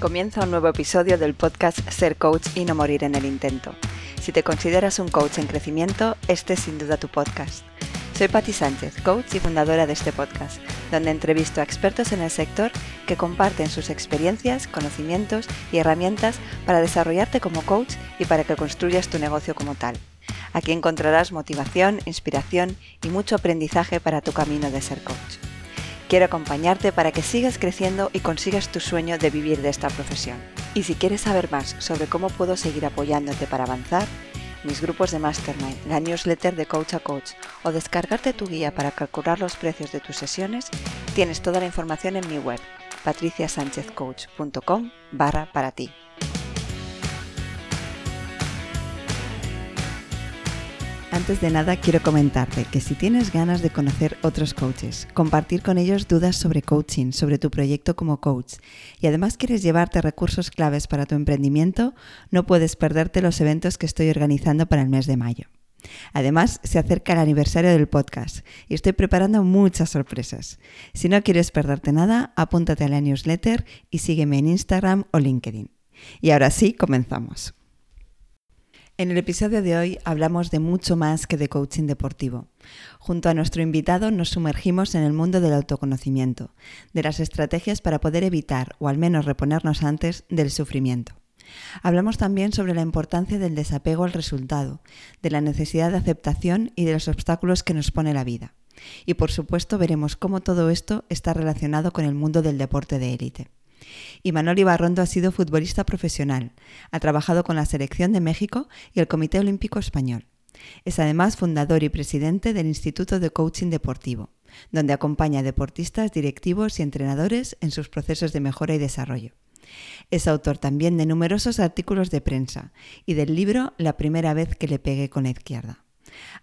Comienza un nuevo episodio del podcast Ser Coach y no morir en el intento. Si te consideras un coach en crecimiento, este es sin duda tu podcast. Soy Patti Sánchez, coach y fundadora de este podcast, donde entrevisto a expertos en el sector que comparten sus experiencias, conocimientos y herramientas para desarrollarte como coach y para que construyas tu negocio como tal. Aquí encontrarás motivación, inspiración y mucho aprendizaje para tu camino de ser coach. Quiero acompañarte para que sigas creciendo y consigas tu sueño de vivir de esta profesión. Y si quieres saber más sobre cómo puedo seguir apoyándote para avanzar, mis grupos de Mastermind, la newsletter de Coach a Coach o descargarte tu guía para calcular los precios de tus sesiones, tienes toda la información en mi web patriciasanchezcoach.com barra para ti. Antes de nada quiero comentarte que si tienes ganas de conocer otros coaches, compartir con ellos dudas sobre coaching, sobre tu proyecto como coach y además quieres llevarte recursos claves para tu emprendimiento, no puedes perderte los eventos que estoy organizando para el mes de mayo. Además, se acerca el aniversario del podcast y estoy preparando muchas sorpresas. Si no quieres perderte nada, apúntate a la newsletter y sígueme en Instagram o LinkedIn. Y ahora sí, comenzamos. En el episodio de hoy hablamos de mucho más que de coaching deportivo. Junto a nuestro invitado nos sumergimos en el mundo del autoconocimiento, de las estrategias para poder evitar o al menos reponernos antes del sufrimiento. Hablamos también sobre la importancia del desapego al resultado, de la necesidad de aceptación y de los obstáculos que nos pone la vida. Y por supuesto veremos cómo todo esto está relacionado con el mundo del deporte de élite. Imanol Ibarrondo ha sido futbolista profesional, ha trabajado con la Selección de México y el Comité Olímpico Español. Es además fundador y presidente del Instituto de Coaching Deportivo, donde acompaña a deportistas, directivos y entrenadores en sus procesos de mejora y desarrollo. Es autor también de numerosos artículos de prensa y del libro La primera vez que le pegué con la izquierda.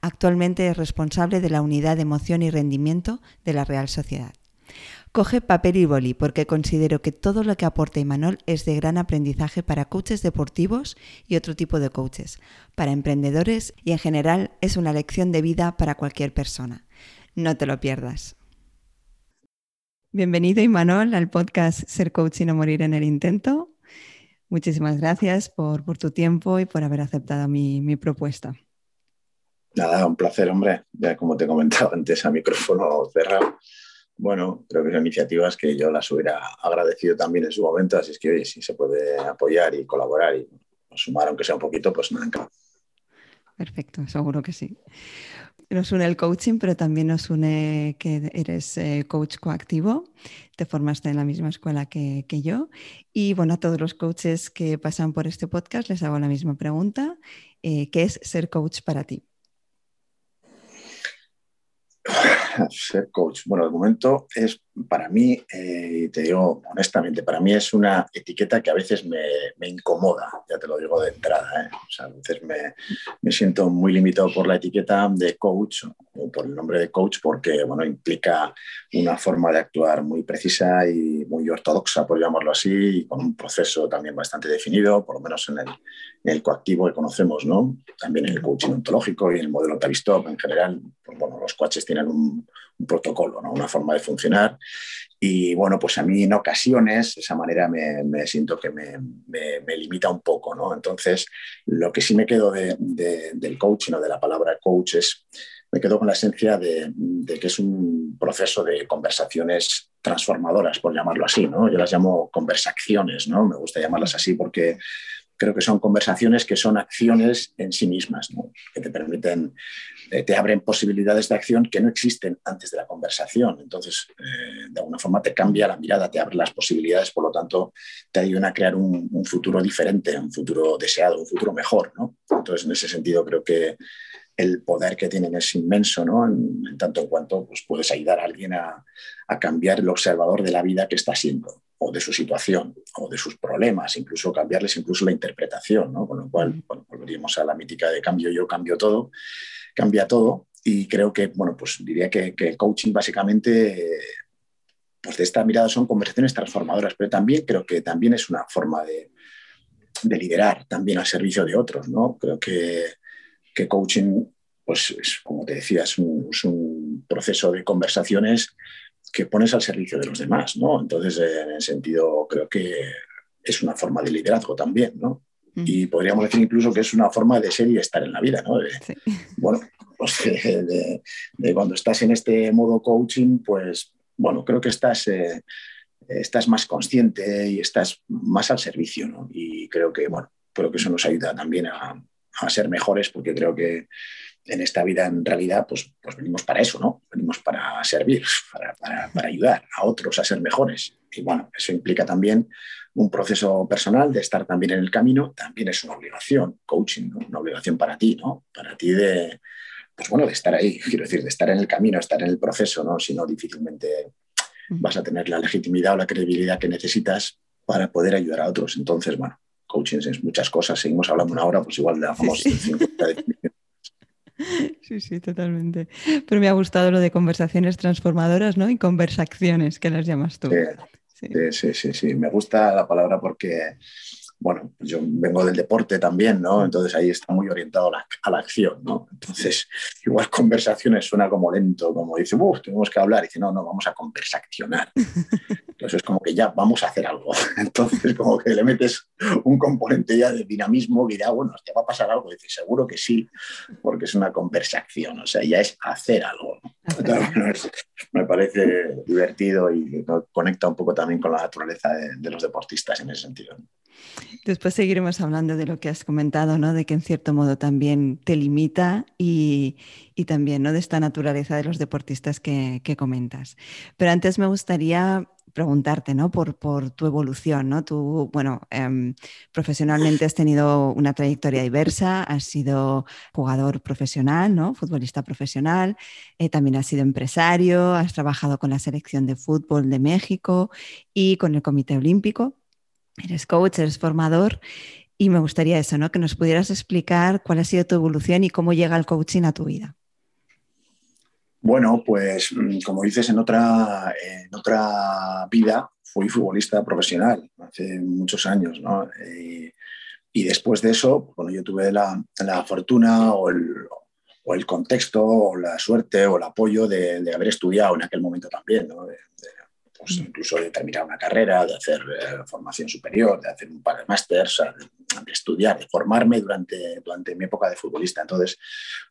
Actualmente es responsable de la unidad de emoción y rendimiento de la Real Sociedad. Coge papel y boli porque considero que todo lo que aporta Imanol es de gran aprendizaje para coaches deportivos y otro tipo de coaches, para emprendedores y en general es una lección de vida para cualquier persona. No te lo pierdas. Bienvenido Imanol al podcast Ser Coach y no morir en el intento. Muchísimas gracias por, tu tiempo y por haber aceptado mi, propuesta. Nada, un placer, hombre. Ya como te comentaba antes a micrófono cerrado bueno, creo que son iniciativas que yo las hubiera agradecido también en su momento, así es que oye, si se puede apoyar y colaborar y sumar aunque sea un poquito, pues nada. Perfecto, seguro que sí. Nos une el coaching, pero también nos une que eres eh, coach coactivo, te formaste en la misma escuela que, yo. Y bueno, a todos los coaches que pasan por este podcast les hago la misma pregunta, eh, ¿qué es ser coach para ti? ser coach. Bueno, de momento es para mí, eh, te digo honestamente, para mí es una etiqueta que a veces me, incomoda, ya te lo digo de entrada. ¿eh? O sea, a veces me, siento muy limitado por la etiqueta de coach o por el nombre de coach porque bueno, implica una forma de actuar muy precisa y muy ortodoxa, por llamarlo así, y con un proceso también bastante definido, por lo menos en el, coactivo que conocemos, ¿no? también en el coaching ontológico y en el modelo Tavistop en general. Pues, bueno, los coaches tienen un, un protocolo, ¿no? una forma de funcionar. Y bueno, pues a mí en ocasiones esa manera me, siento que me, limita un poco. ¿no? Entonces, lo que sí me quedo del coaching o de la palabra coach es, me quedo con la esencia de, que es un proceso de conversaciones transformadoras, por llamarlo así. ¿no? Yo las llamo conversaciones, ¿no? me gusta llamarlas así porque creo que son conversaciones que son acciones en sí mismas, que te permiten eh, te abren posibilidades de acción que no existen antes de la conversación. Entonces, eh, de alguna forma te cambia la mirada, te abre las posibilidades, por lo tanto, te ayudan a crear un, futuro diferente, un futuro deseado, un futuro mejor. Entonces, en ese sentido, creo que el poder que tienen es inmenso, ¿no? En, tanto en cuanto pues, puedes ayudar a alguien a, cambiar el observador de la vida que está siendo, o de su situación, o de sus problemas, incluso cambiarles incluso la interpretación, ¿no? Con lo cual, bueno, volveríamos a la mítica de cambio yo, cambio todo cambia todo y creo que, bueno, pues diría que, el coaching básicamente, pues de esta mirada son conversaciones transformadoras, pero también creo que también es una forma de, liderar también al servicio de otros, ¿no? Creo que, que coaching, pues como te decía, es un, proceso de conversaciones que pones al servicio de los demás, ¿no? Entonces, en ese sentido, creo que es una forma de liderazgo también, ¿no? Y podríamos decir incluso que es una forma de ser y estar en la vida, ¿no? Bueno, pues de, cuando estás en este modo coaching, pues bueno, creo que estás, eh, estás más consciente y estás más al servicio, ¿no? Y creo que, bueno, creo que eso nos ayuda también a, a ser mejores, porque creo que en esta vida en realidad pues, pues venimos para eso, ¿no? Venimos para servir, para, para, ayudar a otros a ser mejores. Y bueno, eso implica también un proceso personal de estar también en el camino, también es una obligación, coaching, una obligación para ti, ¿no? Para ti de, pues bueno, de estar ahí, quiero decir, de estar en el camino, estar en el proceso, ¿no? Si no, difícilmente vas a tener la legitimidad o la credibilidad que necesitas para poder ayudar a otros. Entonces, bueno, coaching es muchas cosas. Seguimos hablando una hora, pues igual damos sí, sí. 50 Sí, sí, totalmente. Pero me ha gustado lo de conversaciones transformadoras, ¿no? Y conversaciones, que las llamas tú. Sí, sí, sí, sí. Me gusta la palabra porque bueno, pues yo vengo del deporte también, ¿no? Entonces ahí está muy orientado a la, acción, ¿no? Entonces, igual conversaciones suena como lento, como dice, uff, tenemos que hablar, y dice, no, no, vamos a conversaccionar. Entonces es como que ya vamos a hacer algo. Entonces como que le metes un componente ya de dinamismo que ya, bueno, te va a pasar algo. Y dice, seguro que sí, porque es una conversación, o sea, ya es hacer algo. me parece divertido y conecta un poco también con la naturaleza de, de los deportistas en ese sentido. Después seguiremos hablando de lo que has comentado, ¿no? De que en cierto modo también te limita y, y también, ¿no? De esta naturaleza de los deportistas que, que comentas. Pero antes me gustaría preguntarte, ¿no? Por, por, tu evolución, ¿no? Tú, bueno, eh, profesionalmente has tenido una trayectoria diversa, has sido jugador profesional, ¿no? Futbolista profesional, eh, también has sido empresario, has trabajado con la selección de fútbol de México y con el Comité Olímpico. Eres coach, eres formador y me gustaría eso, ¿no? Que nos pudieras explicar cuál ha sido tu evolución y cómo llega el coaching a tu vida. Bueno, pues mm, como dices, en otra, en otra vida fui futbolista profesional hace muchos años, ¿no? Y, y después de eso, bueno, yo tuve la, la fortuna o el, o el, contexto o la suerte o el apoyo de, de haber estudiado en aquel momento también, ¿no? Pues incluso de terminar una carrera, de hacer eh, formación superior, de hacer un par de másters, de, de, estudiar, de formarme durante, durante mi época de futbolista. Entonces,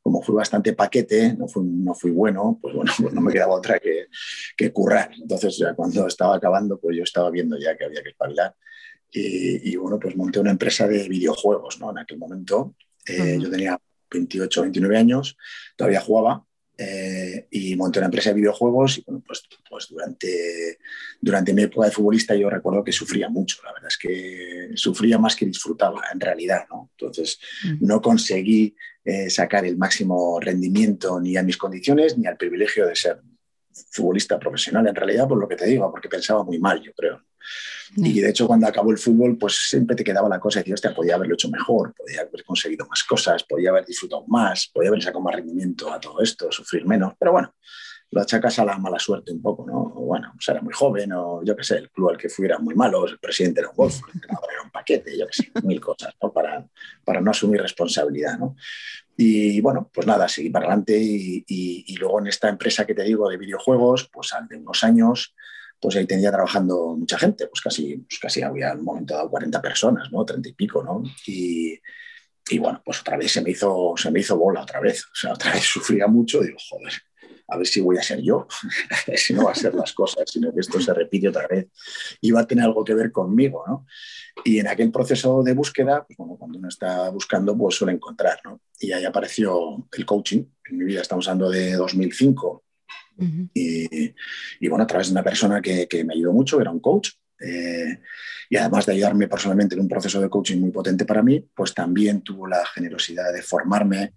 como fui bastante paquete, no fui, no fui bueno, pues bueno, pues no me quedaba otra que, que currar. Entonces, ya cuando estaba acabando, pues yo estaba viendo ya que había que espabilar. Y, y bueno, pues monté una empresa de videojuegos, ¿no? En aquel momento eh, uh -huh. yo tenía 28, 29 años, todavía jugaba, eh, y monté una empresa de videojuegos y bueno, pues, pues durante, durante mi época de futbolista yo recuerdo que sufría mucho, la verdad es que sufría más que disfrutaba en realidad, ¿no? Entonces mm. no conseguí eh, sacar el máximo rendimiento ni a mis condiciones ni al privilegio de ser futbolista profesional en realidad por lo que te digo, porque pensaba muy mal yo creo. Y de hecho, cuando acabó el fútbol, pues siempre te quedaba la cosa de decir, hostia, podía haberlo hecho mejor, podía haber conseguido más cosas, podía haber disfrutado más, podía haber sacado más rendimiento a todo esto, sufrir menos. Pero bueno, lo achacas a la mala suerte un poco, ¿no? O bueno, pues era muy joven, o yo qué sé, el club al que fui era muy malo, el presidente era un golf, el entrenador era un paquete, yo qué sé, mil cosas, ¿no? Para, para no asumir responsabilidad, ¿no? Y bueno, pues nada, seguí para adelante y, y, y luego en esta empresa que te digo de videojuegos, pues de unos años pues ahí tenía trabajando mucha gente, pues casi, pues casi había en un momento dado 40 personas, ¿no? 30 y pico, ¿no? Y, y, bueno, pues otra vez se me, hizo, se me hizo bola, otra vez. O sea, otra vez sufría mucho digo, joder, a ver si voy a ser yo, si no va a ser las cosas, sino que esto se repite otra vez y va a tener algo que ver conmigo, ¿no? Y en aquel proceso de búsqueda, pues bueno, cuando uno está buscando, pues suele encontrar, ¿no? Y ahí apareció el coaching. En mi vida estamos hablando de 2005, Uh -huh. y, y, bueno, a través de una persona que, que me ayudó mucho, era un coach, eh, y además de ayudarme personalmente en un proceso de coaching muy potente para mí, pues también tuvo la generosidad de formarme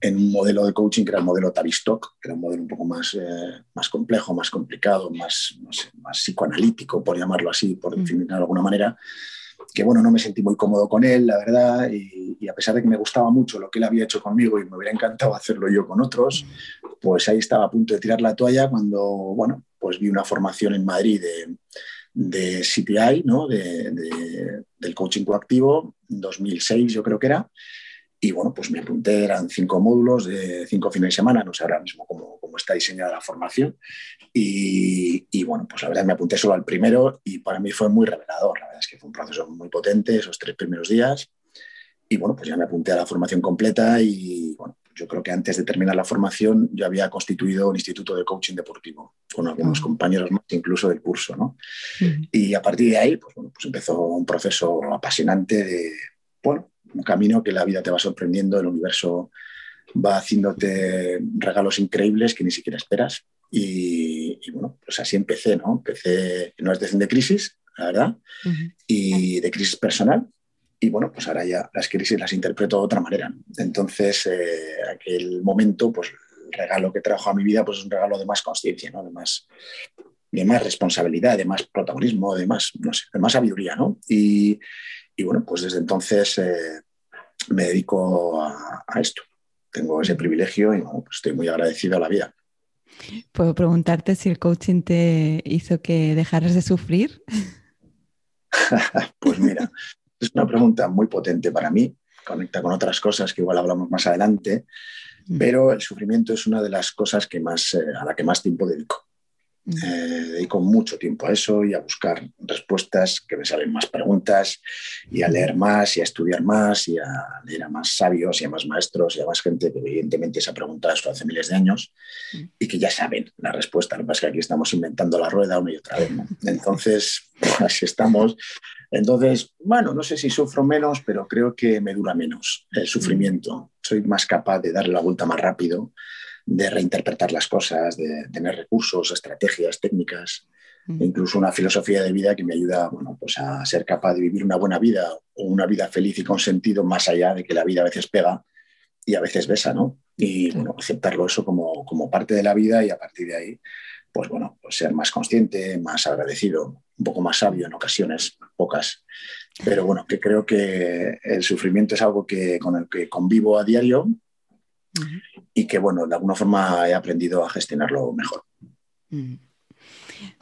en un modelo de coaching que era el modelo Tavistock, que era un modelo un poco más, eh, más complejo, más complicado, más, más, más, psicoanalítico, por llamarlo así, por definirlo de alguna manera, que bueno, no me sentí muy cómodo con él, la verdad, y, a pesar de que me gustaba mucho lo que él había hecho conmigo y me hubiera encantado hacerlo yo con otros, pues ahí estaba a punto de tirar la toalla cuando, bueno, pues vi una formación en Madrid de, de CTI, ¿no? De, del coaching coactivo, 2006 yo creo que era, Y bueno, pues me apunté, eran cinco módulos de cinco fines de semana, no sé ahora mismo cómo, cómo está diseñada la formación. Y, y, bueno, pues la verdad me apunté solo al primero y para mí fue muy revelador. La verdad es que fue un proceso muy potente esos tres primeros días. Y bueno, pues ya me apunté a la formación completa y bueno, yo creo que antes de terminar la formación yo había constituido un instituto de coaching deportivo con algunos uh -huh. compañeros más incluso del curso, ¿no? Uh -huh. Y a partir de ahí, pues, bueno, pues empezó un proceso apasionante de, bueno, un camino que la vida te va sorprendiendo, el universo va haciéndote regalos increíbles que ni siquiera esperas. Y, y bueno, pues así empecé, ¿no? Empecé en una situación de crisis, la verdad, uh -huh. y de crisis personal, y bueno, pues ahora ya las crisis las interpreto de otra manera. Entonces, eh, aquel momento, pues el regalo que trajo a mi vida, pues es un regalo de más conciencia, ¿no? De más, de más responsabilidad, de más protagonismo, de más, no sé, de más sabiduría, ¿no? Y, y bueno, pues desde entonces eh, me dedico a, a, esto. Tengo ese privilegio y bueno, pues estoy muy agradecido a la vida. ¿Puedo preguntarte si el coaching te hizo que dejaras de sufrir? pues mira, es una pregunta muy potente para mí, conecta con otras cosas que igual hablamos más adelante, pero el sufrimiento es una de las cosas que más, eh, a la que más tiempo dedico. Eh, dedico mucho tiempo a eso y a buscar respuestas, que me salen más preguntas, y a leer más, y a estudiar más, y a leer a más sabios, y a más maestros, y a más gente que evidentemente se ha preguntado eso hace miles de años y que ya saben la respuesta. Lo que pasa es que aquí estamos inventando la rueda una y otra vez. ¿no? Entonces, así estamos. Entonces, bueno, no sé si sufro menos, pero creo que me dura menos el sufrimiento. Soy más capaz de darle la vuelta más rápido, de reinterpretar las cosas, de tener recursos, estrategias, técnicas, mm. incluso una filosofía de vida que me ayuda bueno, pues a ser capaz de vivir una buena vida o una vida feliz y con sentido, más allá de que la vida a veces pega y a veces besa, ¿no? Y bueno, aceptarlo eso como, como parte de la vida y a partir de ahí, pues bueno, pues ser más consciente, más agradecido, un poco más sabio en ocasiones, pocas. Pero bueno, que creo que el sufrimiento es algo que, con el que convivo a diario uh -huh. y que, bueno, de alguna forma he aprendido a gestionarlo mejor. Uh -huh.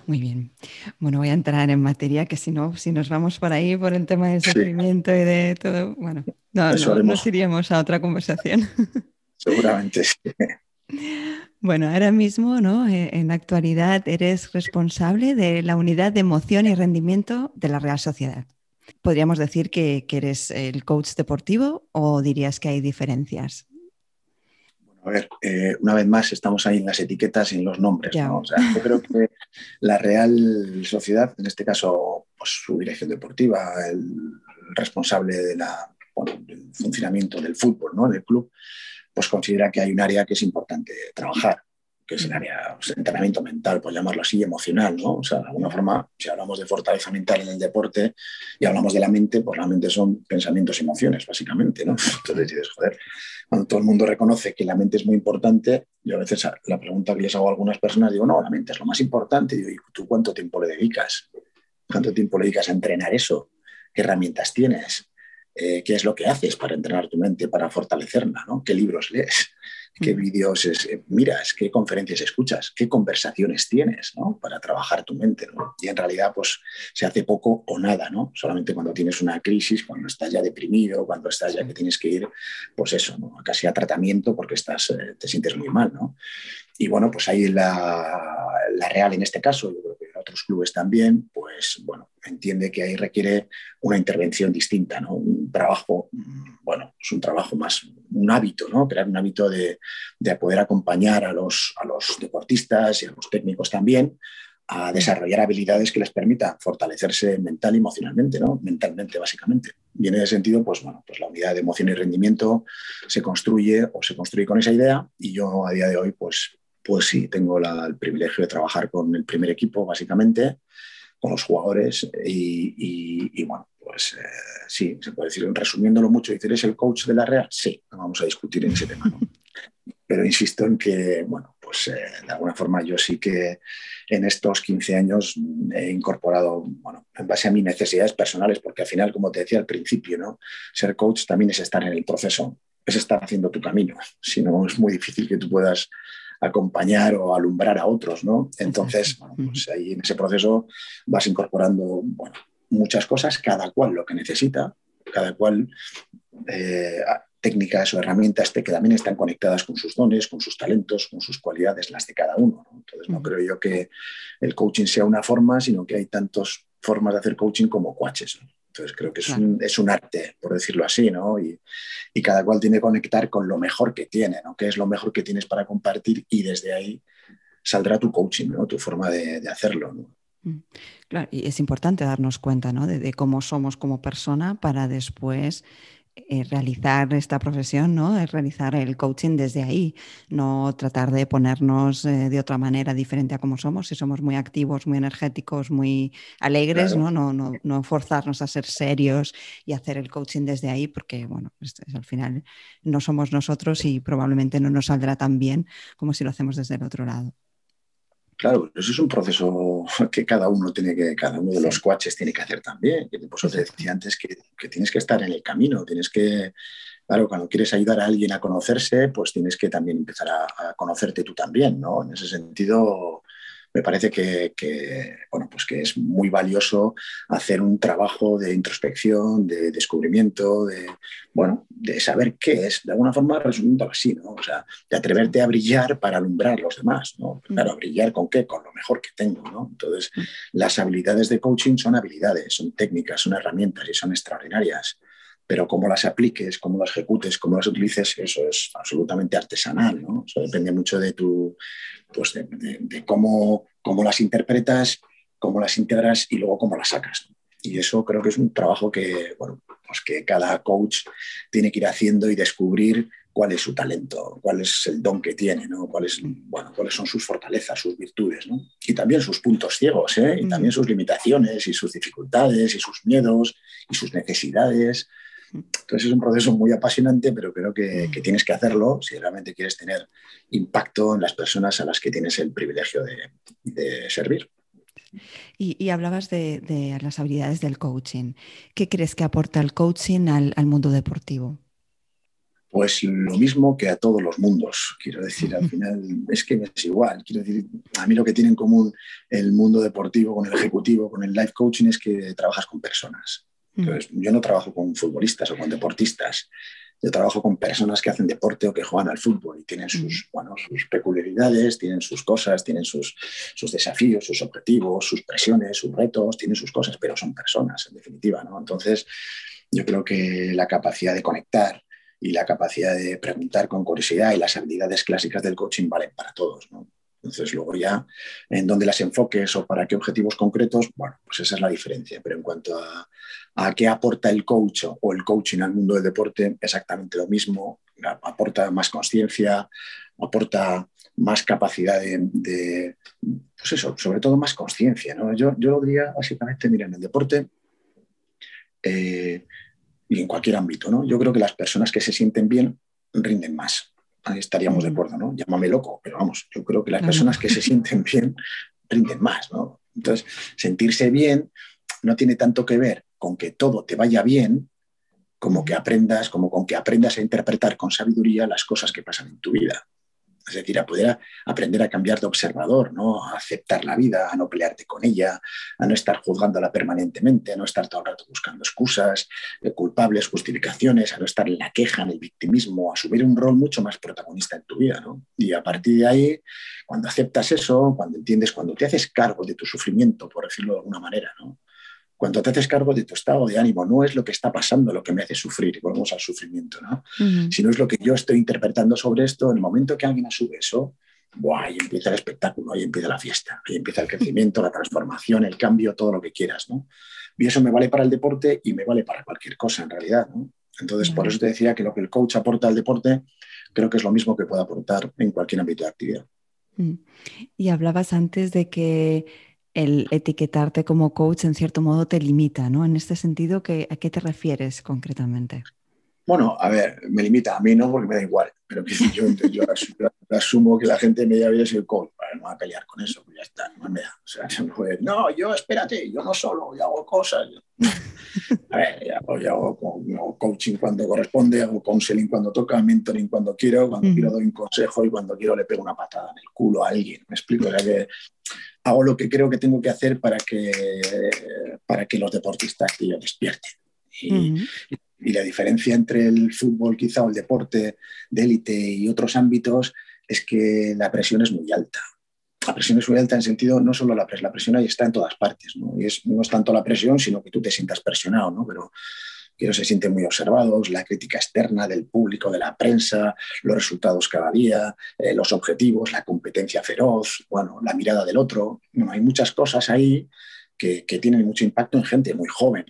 Muy bien. Bueno, voy a entrar en materia, que si no, si nos vamos por ahí, por el tema del sufrimiento sí. y de todo, bueno, no, no nos iríamos a otra conversación. Seguramente sí. Bueno, ahora mismo, ¿no? Eh, en la actualidad, eres responsable de la unidad de emoción y rendimiento de la Real Sociedad. ¿Podríamos decir que, que eres el coach deportivo o dirías que hay diferencias? A ver, eh, una vez más estamos ahí en las etiquetas y en los nombres. ¿no? O sea, yo creo que la Real Sociedad, en este caso, pues, su dirección deportiva, el responsable de la, bueno, del funcionamiento del fútbol, ¿no? del club, pues considera que hay un área que es importante trabajar, que es el área pues, entrenamiento mental, por llamarlo así, emocional, ¿no? O sea, de alguna forma, si hablamos de fortaleza mental en el deporte y hablamos de la mente, pues la mente son pensamientos y emociones, básicamente, ¿no? Entonces dices, joder, cuando todo el mundo reconoce que la mente es muy importante, yo a veces la pregunta que les hago a algunas personas, digo, no, la mente es lo más importante, y digo, ¿y tú cuánto tiempo le dedicas? ¿Cuánto tiempo le dedicas a entrenar eso? ¿Qué herramientas tienes? eh, qué es lo que haces para entrenar tu mente, para fortalecerla, ¿no? qué libros lees, qué vídeos es, eh, miras, qué conferencias escuchas, qué conversaciones tienes ¿no? para trabajar tu mente. ¿no? Y en realidad pues se hace poco o nada, ¿no? solamente cuando tienes una crisis, cuando estás ya deprimido, cuando estás ya que tienes que ir, pues eso, ¿no? casi a tratamiento porque estás, eh, te sientes muy mal. ¿no? Y bueno, pues ahí la, la Real en este caso, yo creo que otros clubes también, pues bueno, entiende que ahí requiere una intervención distinta, ¿no? Un trabajo, bueno, es un trabajo más, un hábito, ¿no? Crear un hábito de, de poder acompañar a los, a los deportistas y a los técnicos también a desarrollar habilidades que les permitan fortalecerse mental y emocionalmente, ¿no? Mentalmente, básicamente. Y en ese sentido, pues bueno, pues la unidad de emoción y rendimiento se construye o se construye con esa idea y yo a día de hoy, pues pues sí, tengo la, el privilegio de trabajar con el primer equipo, básicamente, con los jugadores y, y, y bueno, pues eh, sí, se puede decir, resumiéndolo mucho, decir, ¿es el coach de la Real? Sí, no vamos a discutir en ese tema, ¿no? Pero insisto en que, bueno, pues eh, de alguna forma yo sí que en estos 15 años he incorporado, bueno, en base a mis necesidades personales, porque al final, como te decía al principio, ¿no? Ser coach también es estar en el proceso, es estar haciendo tu camino. Si no, es muy difícil que tú puedas acompañar o alumbrar a otros, ¿no? Entonces, bueno, pues ahí en ese proceso vas incorporando, bueno, muchas cosas, cada cual lo que necesita, cada cual eh, técnicas o herramientas que también están conectadas con sus dones, con sus talentos, con sus cualidades, las de cada uno. Entonces, no creo yo que el coaching sea una forma, sino que hay tantas formas de hacer coaching como coaches. Entonces, creo que es, un, arte, por decirlo así, ¿no? Y, cada cual tiene que conectar con lo mejor que tiene, ¿no? ¿Qué es lo mejor que tienes para compartir? Y desde ahí saldrá tu coaching, ¿no? Tu forma de, de hacerlo, ¿no? Mm. Claro, y es importante darnos cuenta ¿no? de, cómo somos como persona para después eh, realizar esta profesión, ¿no? realizar el coaching desde ahí, no tratar de ponernos eh, de otra manera diferente a como somos, si somos muy activos, muy energéticos, muy alegres, ¿no? No, ¿no? no, forzarnos a ser serios y hacer el coaching desde ahí, porque bueno, al final no somos nosotros y probablemente no nos saldrá tan bien como si lo hacemos desde el otro lado. Claro, eso es un proceso que cada uno tiene que, cada uno de los coaches tiene que hacer también. Por eso te decía antes que, tienes que estar en el camino, tienes que, claro, cuando quieres ayudar a alguien a conocerse, pues tienes que también empezar a, a conocerte tú también, ¿no? En ese sentido, me parece que, bueno, pues que es muy valioso hacer un trabajo de introspección, de descubrimiento, de, bueno, de saber qué es, de alguna forma resumiendo así, ¿no? O sea, de atreverte a brillar para alumbrar a los demás, ¿no? Mm. Claro, brillar con qué? Con lo mejor que tengo, ¿no? Entonces, mm. las habilidades de coaching son habilidades, son técnicas, son herramientas y son extraordinarias pero cómo las apliques, cómo las ejecutes, cómo las utilices, eso es absolutamente artesanal, ¿no? Eso depende mucho de tu, pues de, cómo, cómo, las interpretas, cómo las integras y luego cómo las sacas. Y eso creo que es un trabajo que, bueno, pues que cada coach tiene que ir haciendo y descubrir cuál es su talento, cuál es el don que tiene, ¿no? cuáles, bueno, cuáles son sus fortalezas, sus virtudes, ¿no? y también sus puntos ciegos, ¿eh? y también sus limitaciones y sus dificultades y sus miedos y sus necesidades. Entonces es un proceso muy apasionante, pero creo que, tienes que hacerlo si realmente quieres tener impacto en las personas a las que tienes el privilegio de, servir. Y, hablabas de, las habilidades del coaching. ¿Qué crees que aporta el coaching al, mundo deportivo? Pues lo mismo que a todos los mundos. Quiero decir, al final es que es igual. Quiero decir, a mí lo que tiene en común el mundo deportivo con el ejecutivo, con el life coaching, es que trabajas con personas. Entonces, yo no trabajo con futbolistas o con deportistas. Yo trabajo con personas que hacen deporte o que juegan al fútbol y tienen sus, bueno, sus peculiaridades, tienen sus cosas, tienen sus, sus desafíos, sus objetivos, sus presiones, sus retos, tienen sus cosas, pero son personas, en definitiva. ¿no? Entonces, yo creo que la capacidad de conectar y la capacidad de preguntar con curiosidad y las habilidades clásicas del coaching valen para todos. ¿no? Entonces, luego ya en dónde las enfoques o para qué objetivos concretos, bueno, pues esa es la diferencia. Pero en cuanto a, qué aporta el coach o el coaching al mundo del deporte, exactamente lo mismo. Aporta más conciencia, aporta más capacidad de, pues eso, sobre todo más conciencia. Yo, yo lo diría básicamente, mira, en el deporte eh, y en cualquier ámbito, ¿no? yo creo que las personas que se sienten bien rinden más ahí estaríamos de acuerdo, ¿no? Llámame loco, pero vamos, yo creo que las personas que se sienten bien rinden más, ¿no? Entonces, sentirse bien no tiene tanto que ver con que todo te vaya bien, como que aprendas, como con que aprendas a interpretar con sabiduría las cosas que pasan en tu vida. Es decir, a poder aprender a cambiar de observador, ¿no? a aceptar la vida, a no pelearte con ella, a no estar juzgándola permanentemente, a no estar todo el rato buscando excusas, eh, culpables, justificaciones, a no estar en la queja, en el victimismo, a asumir un rol mucho más protagonista en tu vida. ¿no? Y a partir de ahí, cuando aceptas eso, cuando entiendes, cuando te haces cargo de tu sufrimiento, por decirlo de alguna manera, ¿no? Cuando te haces cargo de tu estado de ánimo, no es lo que está pasando lo que me hace sufrir, y volvemos al sufrimiento, ¿no? Sino es lo que yo estoy interpretando sobre esto, en el momento que alguien asume eso, ahí empieza el espectáculo, ahí empieza la fiesta, ahí empieza el crecimiento, la transformación, el cambio, todo lo que quieras, ¿no? Y eso me vale para el deporte y me vale para cualquier cosa en realidad, ¿no? Entonces, por eso te decía que lo que el coach aporta al deporte, creo que es lo mismo que puede aportar en cualquier ámbito de actividad. Mm. Y hablabas antes de que el etiquetarte como coach en cierto modo te limita, ¿no? En este sentido, ¿a qué te refieres concretamente? Bueno, a ver, me limita a mí no porque me da igual, pero yo, yo, asumo que la gente me diga, soy coach, no voy a pelear con eso, pues ya está, no me da. O sea, no, yo espérate, yo no solo, yo hago cosas. A ver, yo hago, coaching cuando corresponde, hago counseling cuando toca, mentoring cuando quiero, cuando quiero doy un consejo y cuando quiero le pego una patada en el culo a alguien. Me explico, o sea que hago lo que creo que tengo que hacer para que, para que los deportistas despierten. Y, Y la diferencia entre el fútbol quizá o el deporte de élite y otros ámbitos es que la presión es muy alta. La presión es muy alta en sentido, no solo la presión, la presión ahí está en todas partes, ¿no? Y no es tanto la presión, sino que tú te sientas presionado, ¿no? Pero que se sienten muy observados, la crítica externa del público, de la prensa, los resultados cada día, eh, los objetivos, la competencia feroz, bueno, la mirada del otro. Bueno, hay muchas cosas ahí que, que tienen mucho impacto en gente muy joven.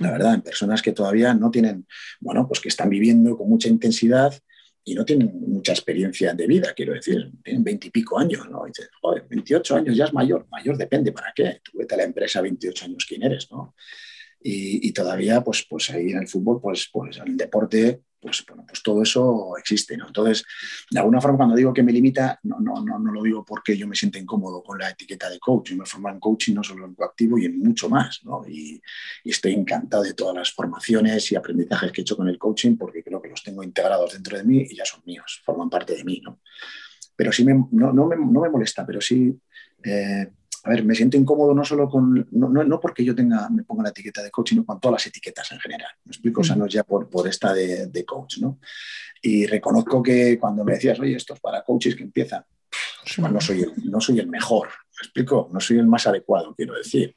La verdad, en personas que todavía no tienen, bueno, pues que están viviendo con mucha intensidad y no tienen mucha experiencia de vida, quiero decir, tienen veintipico años, ¿no? Dices, joder, 28 años ya es mayor, mayor depende, ¿para qué? Tú vete a la empresa 28 años, ¿quién eres, no? Y, todavía, pues, pues ahí en el fútbol, pues, pues en el deporte, pues, bueno, pues todo eso existe, ¿no? Entonces, de alguna forma, cuando digo que me limita, no, no, no, no lo digo porque yo me siento incómodo con la etiqueta de coach. Yo me formo en coaching no solo en coactivo y en mucho más, ¿no? Y, y, estoy encantado de todas las formaciones y aprendizajes que he hecho con el coaching porque creo que los tengo integrados dentro de mí y ya son míos, forman parte de mí, ¿no? Pero sí me, no, no, me, no me molesta, pero sí... Eh, a ver, me siento incómodo no solo con, no, no, porque yo tenga, me ponga la etiqueta de coach, sino con todas las etiquetas en general. Me explico, o sea, no es ya por, por esta de, de, coach, ¿no? Y reconozco que cuando me decías, oye, esto es para coaches que empiezan, pues, no, soy el, no soy el mejor, me explico, no soy el más adecuado, quiero decir.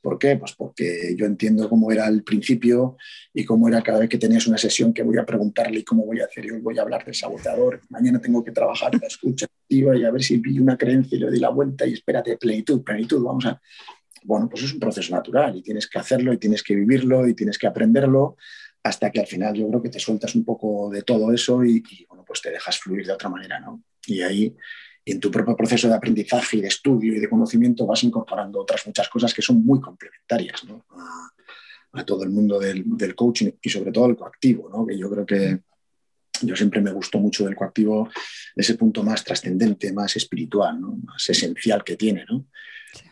¿Por qué? Pues porque yo entiendo cómo era el principio y cómo era cada vez que tenías una sesión que voy a preguntarle cómo voy a hacer. Yo voy a hablar del sabotador, mañana tengo que trabajar la escucha activa y a ver si pillo una creencia y le doy la vuelta y espérate, plenitud, plenitud, vamos a... Bueno, pues es un proceso natural y tienes que hacerlo y tienes que vivirlo y tienes que aprenderlo hasta que al final yo creo que te sueltas un poco de todo eso y, y bueno, pues te dejas fluir de otra manera, ¿no? Y ahí y en tu propio proceso de aprendizaje y de estudio y de conocimiento vas incorporando otras muchas cosas que son muy complementarias ¿no? a, a, todo el mundo del, del, coaching y sobre todo el coactivo, ¿no? que yo creo que yo siempre me gustó mucho del coactivo ese punto más trascendente, más espiritual, ¿no? más esencial que tiene. ¿no?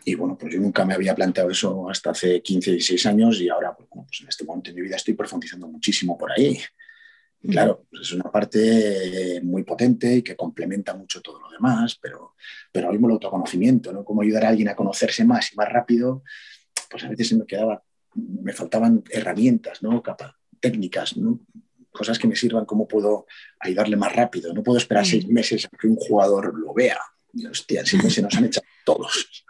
Y bueno, pues yo nunca me había planteado eso hasta hace 15, 16 años y ahora, pues, bueno, pues en este momento de mi vida estoy profundizando muchísimo por ahí. Y claro, pues es una parte muy potente y que complementa mucho todo lo demás, pero, pero mismo el autoconocimiento, ¿no? Cómo ayudar a alguien a conocerse más y más rápido, pues a veces se me quedaba, me faltaban herramientas, ¿no? Capa, técnicas, ¿no? cosas que me sirvan, cómo puedo ayudarle más rápido. No puedo esperar seis meses a que un jugador lo vea. Y, hostia, seis meses nos han echado todos.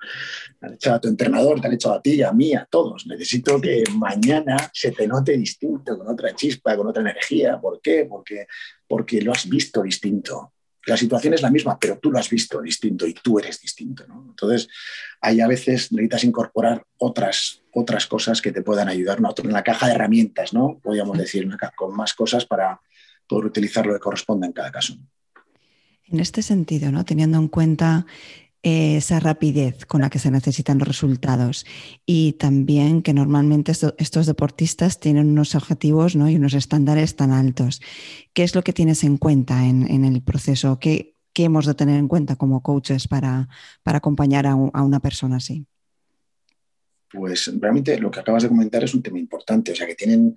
Han echado a tu entrenador, te han echado a ti, a mí, a todos. Necesito que mañana se te note distinto, con otra chispa, con otra energía. ¿Por qué? Porque, porque lo has visto distinto. La situación es la misma, pero tú lo has visto distinto y tú eres distinto. Entonces, hay a veces necesitas incorporar otras, otras cosas que te puedan ayudar, en la caja de herramientas, ¿no? podríamos decir, una con más cosas para poder utilizar lo que corresponda en cada caso. En este sentido, ¿no? teniendo en cuenta esa rapidez con la que se necesitan los resultados y también que normalmente esto, estos deportistas tienen unos objetivos ¿no? y unos estándares tan altos. ¿Qué es lo que tienes en cuenta en, el proceso? ¿Qué, ¿Qué, hemos de tener en cuenta como coaches para, para acompañar a, a, una persona así? Pues realmente lo que acabas de comentar es un tema importante, o sea que tienen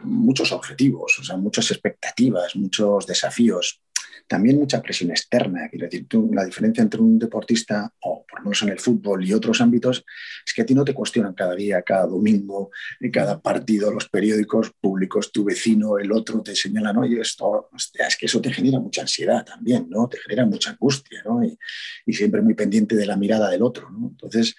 muchos objetivos, o sea, muchas expectativas, muchos desafíos también mucha presión externa. Quiero decir, la diferencia entre un deportista, o por lo menos en el fútbol y otros ámbitos, es que a ti no te cuestionan cada día, cada domingo, en cada partido, los periódicos públicos, tu vecino, el otro te señalan, oye, esto, es que eso te genera mucha ansiedad también, ¿no? Te genera mucha angustia, ¿no? Y, siempre muy pendiente de la mirada del otro. Entonces,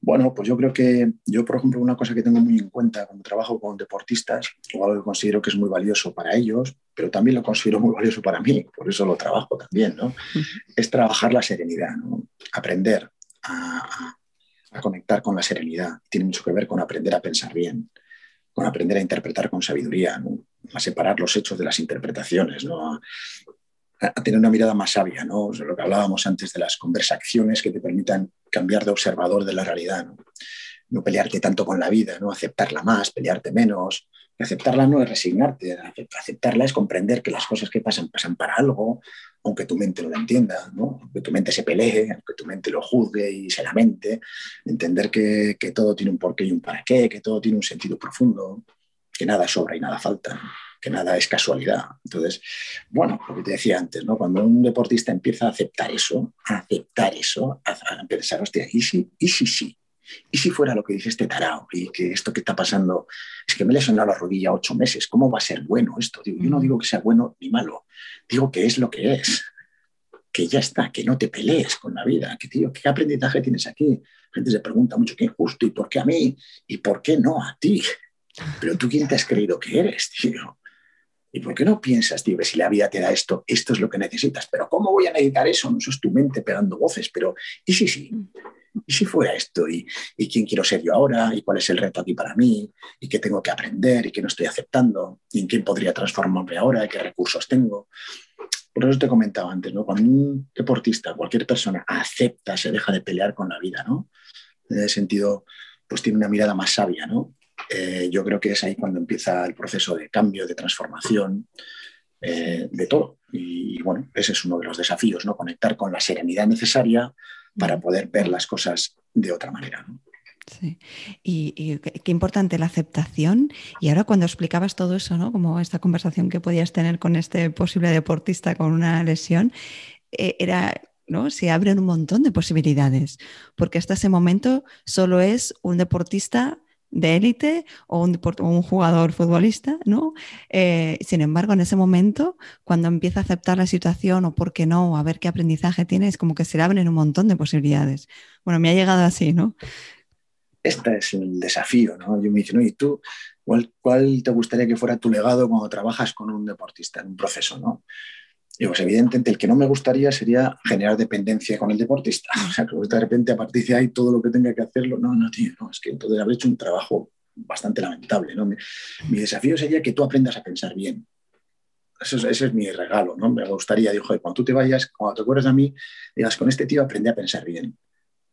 bueno, pues yo creo que yo, por ejemplo, una cosa que tengo muy en cuenta cuando trabajo con deportistas, o algo que considero que es muy valioso para ellos, pero también lo considero muy valioso para mí, por eso lo trabajo también, ¿no? Es trabajar la serenidad, ¿no? Aprender a, a, conectar con la serenidad. Tiene mucho que ver con aprender a pensar bien, con aprender a interpretar con sabiduría, ¿no? a separar los hechos de las interpretaciones, ¿no? A, a tener una mirada más sabia, ¿no? O sea, lo que hablábamos antes de las conversaciones que te permitan cambiar de observador de la realidad, ¿no? no pelearte tanto con la vida, ¿no? aceptarla más, pelearte menos. Aceptarla no es resignarte, aceptarla es comprender que las cosas que pasan pasan para algo, aunque tu mente no lo entienda, ¿no? aunque tu mente se pelee, aunque tu mente lo juzgue y se lamente, entender que, todo tiene un porqué y un para qué, que todo tiene un sentido profundo, que nada sobra y nada falta, que nada es casualidad. Entonces, bueno, lo que te decía antes, ¿no? cuando un deportista empieza a aceptar eso, a aceptar eso, a, a pensar, hostia, ¿y sí, y sí, sí? ¿Y si fuera lo que dice este tarao y que esto que está pasando es que me he lesionado la rodilla ocho meses? ¿Cómo va a ser bueno esto? yo no digo que sea bueno ni malo, digo que es lo que es. Que ya está, que no te pelees con la vida. Que, tío, ¿qué aprendizaje tienes aquí? La gente se pregunta mucho qué injusto y por qué a mí y por qué no a ti. Pero tú, ¿quién te has creído que eres, tío? ¿Y por qué no piensas, tío, que si la vida te da esto, esto es lo que necesitas? Pero ¿cómo voy a necesitar eso? No, eso es tu mente pegando voces, pero ¿y si sí? ¿Y si fuera esto? ¿Y, ¿Y quién quiero ser yo ahora? ¿Y cuál es el reto aquí para mí? ¿Y qué tengo que aprender? ¿Y qué no estoy aceptando? ¿Y en quién podría transformarme ahora? ¿Y qué recursos tengo? Por eso te comentaba antes, ¿no? Cuando un deportista, cualquier persona acepta, se deja de pelear con la vida, ¿no? En ese sentido, pues tiene una mirada más sabia, ¿no? Eh, yo creo que es ahí cuando empieza el proceso de cambio, de transformación, eh, de todo. Y, bueno, ese es uno de los desafíos, ¿no? Conectar con la serenidad necesaria para poder ver las cosas de otra manera. Sí. Y, qué importante la aceptación. Y ahora cuando explicabas todo eso, ¿no? Como esta conversación que podías tener con este posible deportista con una lesión, eh, era ¿no? Se abren un montón de posibilidades, porque hasta ese momento solo es un deportista de élite o un, jugador futbolista, ¿no? Eh, sin embargo, en ese momento, cuando empieza a aceptar la situación o por qué no, a ver qué aprendizaje tiene, es como que se le abren un montón de posibilidades. Bueno, me ha llegado así, ¿no? Este es el desafío, ¿no? Yo me dice, ¿y tú cuál, cuál te gustaría que fuera tu legado cuando trabajas con un deportista en un proceso, ¿no? Y pues evidentemente el que no me gustaría sería generar dependencia con el deportista. O sea, que de repente a partir de ahí todo lo que tenga que hacerlo, no, no, tío, no, es que entonces habré hecho un trabajo bastante lamentable. ¿no? Mi, desafío sería que tú aprendas a pensar bien. Eso es, ese es mi regalo, ¿no? Me gustaría, dijo, cuando tú te vayas, cuando te acuerdas de mí, digas, con este tío aprendí a pensar bien.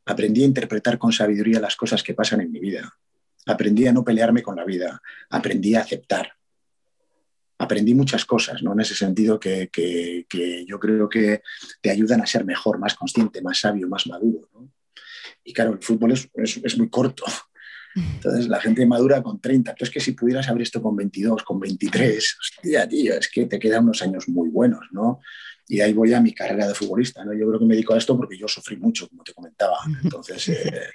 Aprendí a interpretar con sabiduría las cosas que pasan en mi vida. Aprendí a no pelearme con la vida. Aprendí a aceptar aprendí muchas cosas, ¿no? En ese sentido que, yo creo que te ayudan a ser mejor, más consciente, más sabio, más maduro, Y claro, el fútbol es, muy corto. Entonces la gente madura con 30. Entonces que si pudieras haber esto con 22, con 23, hostia, tío, es que te quedan unos años muy buenos, ¿no? Y ahí voy a mi carrera de futbolista, ¿no? Yo creo que me dedico a esto porque yo sufrí mucho, como te comentaba. Entonces, eh,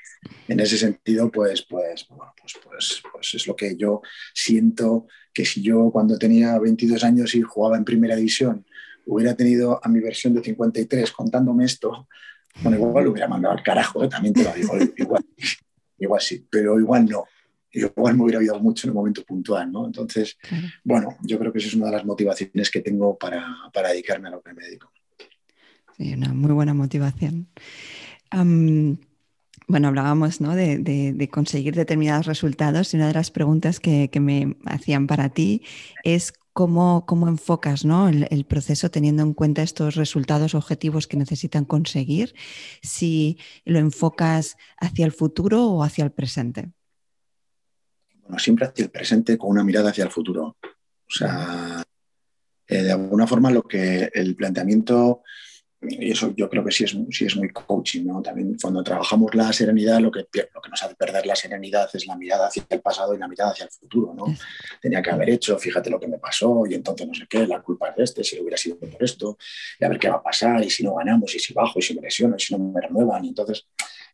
en ese sentido, pues, pues, bueno, pues, pues, pues es lo que yo siento que si yo cuando tenía 22 años y jugaba en primera división hubiera tenido a mi versión de 53 contándome esto, bueno, igual lo hubiera mandado al carajo, ¿eh? también te lo digo, igual, igual sí, pero igual no. Igual me hubiera ayudado mucho en un momento puntual, ¿no? Entonces, bueno, yo creo que esa es una de las motivaciones que tengo para, para dedicarme a lo que me dedico. Sí, una muy buena motivación. Bueno, hablábamos ¿no? de, conseguir determinados resultados y una de las preguntas que, me hacían para ti es cómo, cómo enfocas ¿no? el, proceso teniendo en cuenta estos resultados objetivos que necesitan conseguir, si lo enfocas hacia el futuro o hacia el presente. Bueno, siempre hacia el presente con una mirada hacia el futuro. O sea, eh, de alguna forma lo que el planteamiento y eso yo creo que sí es, sí es muy coaching, ¿no? También cuando trabajamos la serenidad, lo que, lo que nos hace perder la serenidad es la mirada hacia el pasado y la mirada hacia el futuro, ¿no? Tenía que haber hecho, fíjate lo que me pasó, y entonces no sé qué, la culpa es de este, si hubiera sido por esto, y a ver qué va a pasar, y si no ganamos, y si bajo, y si me lesiono, y si no me renuevan, y entonces...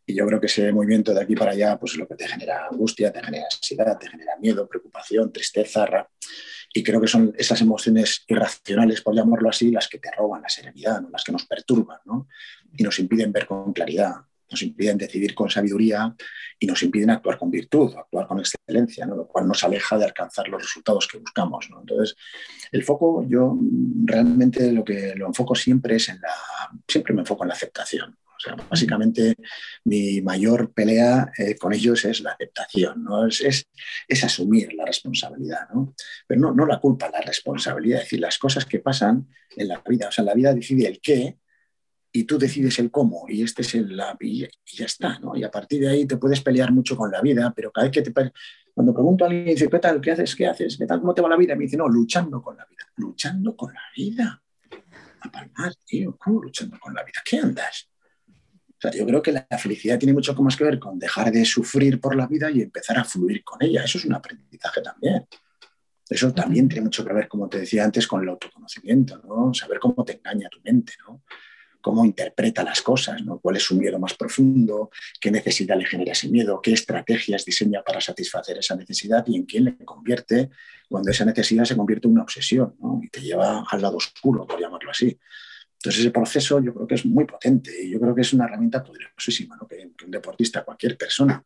Y yo creo que ese movimiento de aquí para allá, pues es lo que te genera angustia, te genera ansiedad, te genera miedo, preocupación, tristeza, y creo que son esas emociones irracionales, por llamarlo así, las que te roban la serenidad, las que nos perturban y nos impiden ver con claridad, nos impiden decidir con sabiduría y nos impiden actuar con virtud, actuar con excelencia, lo cual nos aleja de alcanzar los resultados que buscamos. Entonces, el foco, yo realmente lo que lo enfoco siempre es en la, siempre me enfoco en la aceptación. O sea, básicamente mi mayor pelea eh, con ellos es la aceptación, ¿no? es, es, asumir la responsabilidad, ¿no? pero no, no la culpa, la responsabilidad, es decir, las cosas que pasan en la vida. O sea, la vida decide el qué y tú decides el cómo y este es el la, y, ya está, ¿no? Y a partir de ahí te puedes pelear mucho con la vida, pero cada vez que te cuando pregunto a alguien dice, ¿qué tal? ¿Qué haces? ¿Qué haces? ¿Qué tal? ¿Cómo te va la vida? me dice, no, luchando con la vida. Luchando con la vida. A palmar, tío, ¿cómo luchando con la vida? ¿Qué andas? O sea, yo creo que la felicidad tiene mucho más que ver con dejar de sufrir por la vida y empezar a fluir con ella. Eso es un aprendizaje también. Eso también tiene mucho que ver, como te decía antes, con el autoconocimiento, ¿no? Saber cómo te engaña tu mente, ¿no? cómo interpreta las cosas, ¿no? cuál es su miedo más profundo, qué necesidad le genera ese miedo, qué estrategias diseña para satisfacer esa necesidad y en quién le convierte cuando esa necesidad se convierte en una obsesión y te lleva al lado oscuro, por llamarlo así. Entonces ese proceso yo creo que es muy potente y yo creo que es una herramienta poderosísima ¿no? que, un deportista, cualquier persona,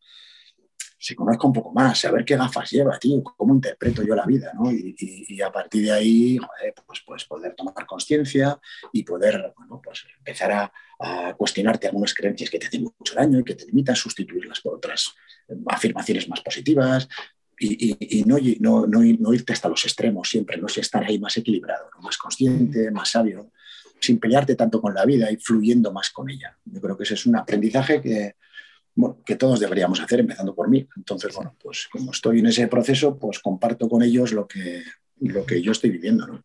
se conozca un poco más, saber qué gafas lleva, tío, cómo interpreto yo la vida, ¿no? Y, a partir de ahí, pues, pues poder tomar conciencia y poder, bueno, pues empezar a, cuestionarte algunas creencias que te hacen mucho daño y que te limitan, sustituirlas por otras afirmaciones más positivas y, no, no, no, irte hasta los extremos siempre, ¿no? Si estar ahí más equilibrado, más consciente, más sabio, sin pelearte tanto con la vida y fluyendo más con ella. Yo creo que ese es un aprendizaje que, bueno, que todos deberíamos hacer, empezando por mí. Entonces, bueno, pues como estoy en ese proceso, pues comparto con ellos lo que, lo que yo estoy viviendo, ¿no?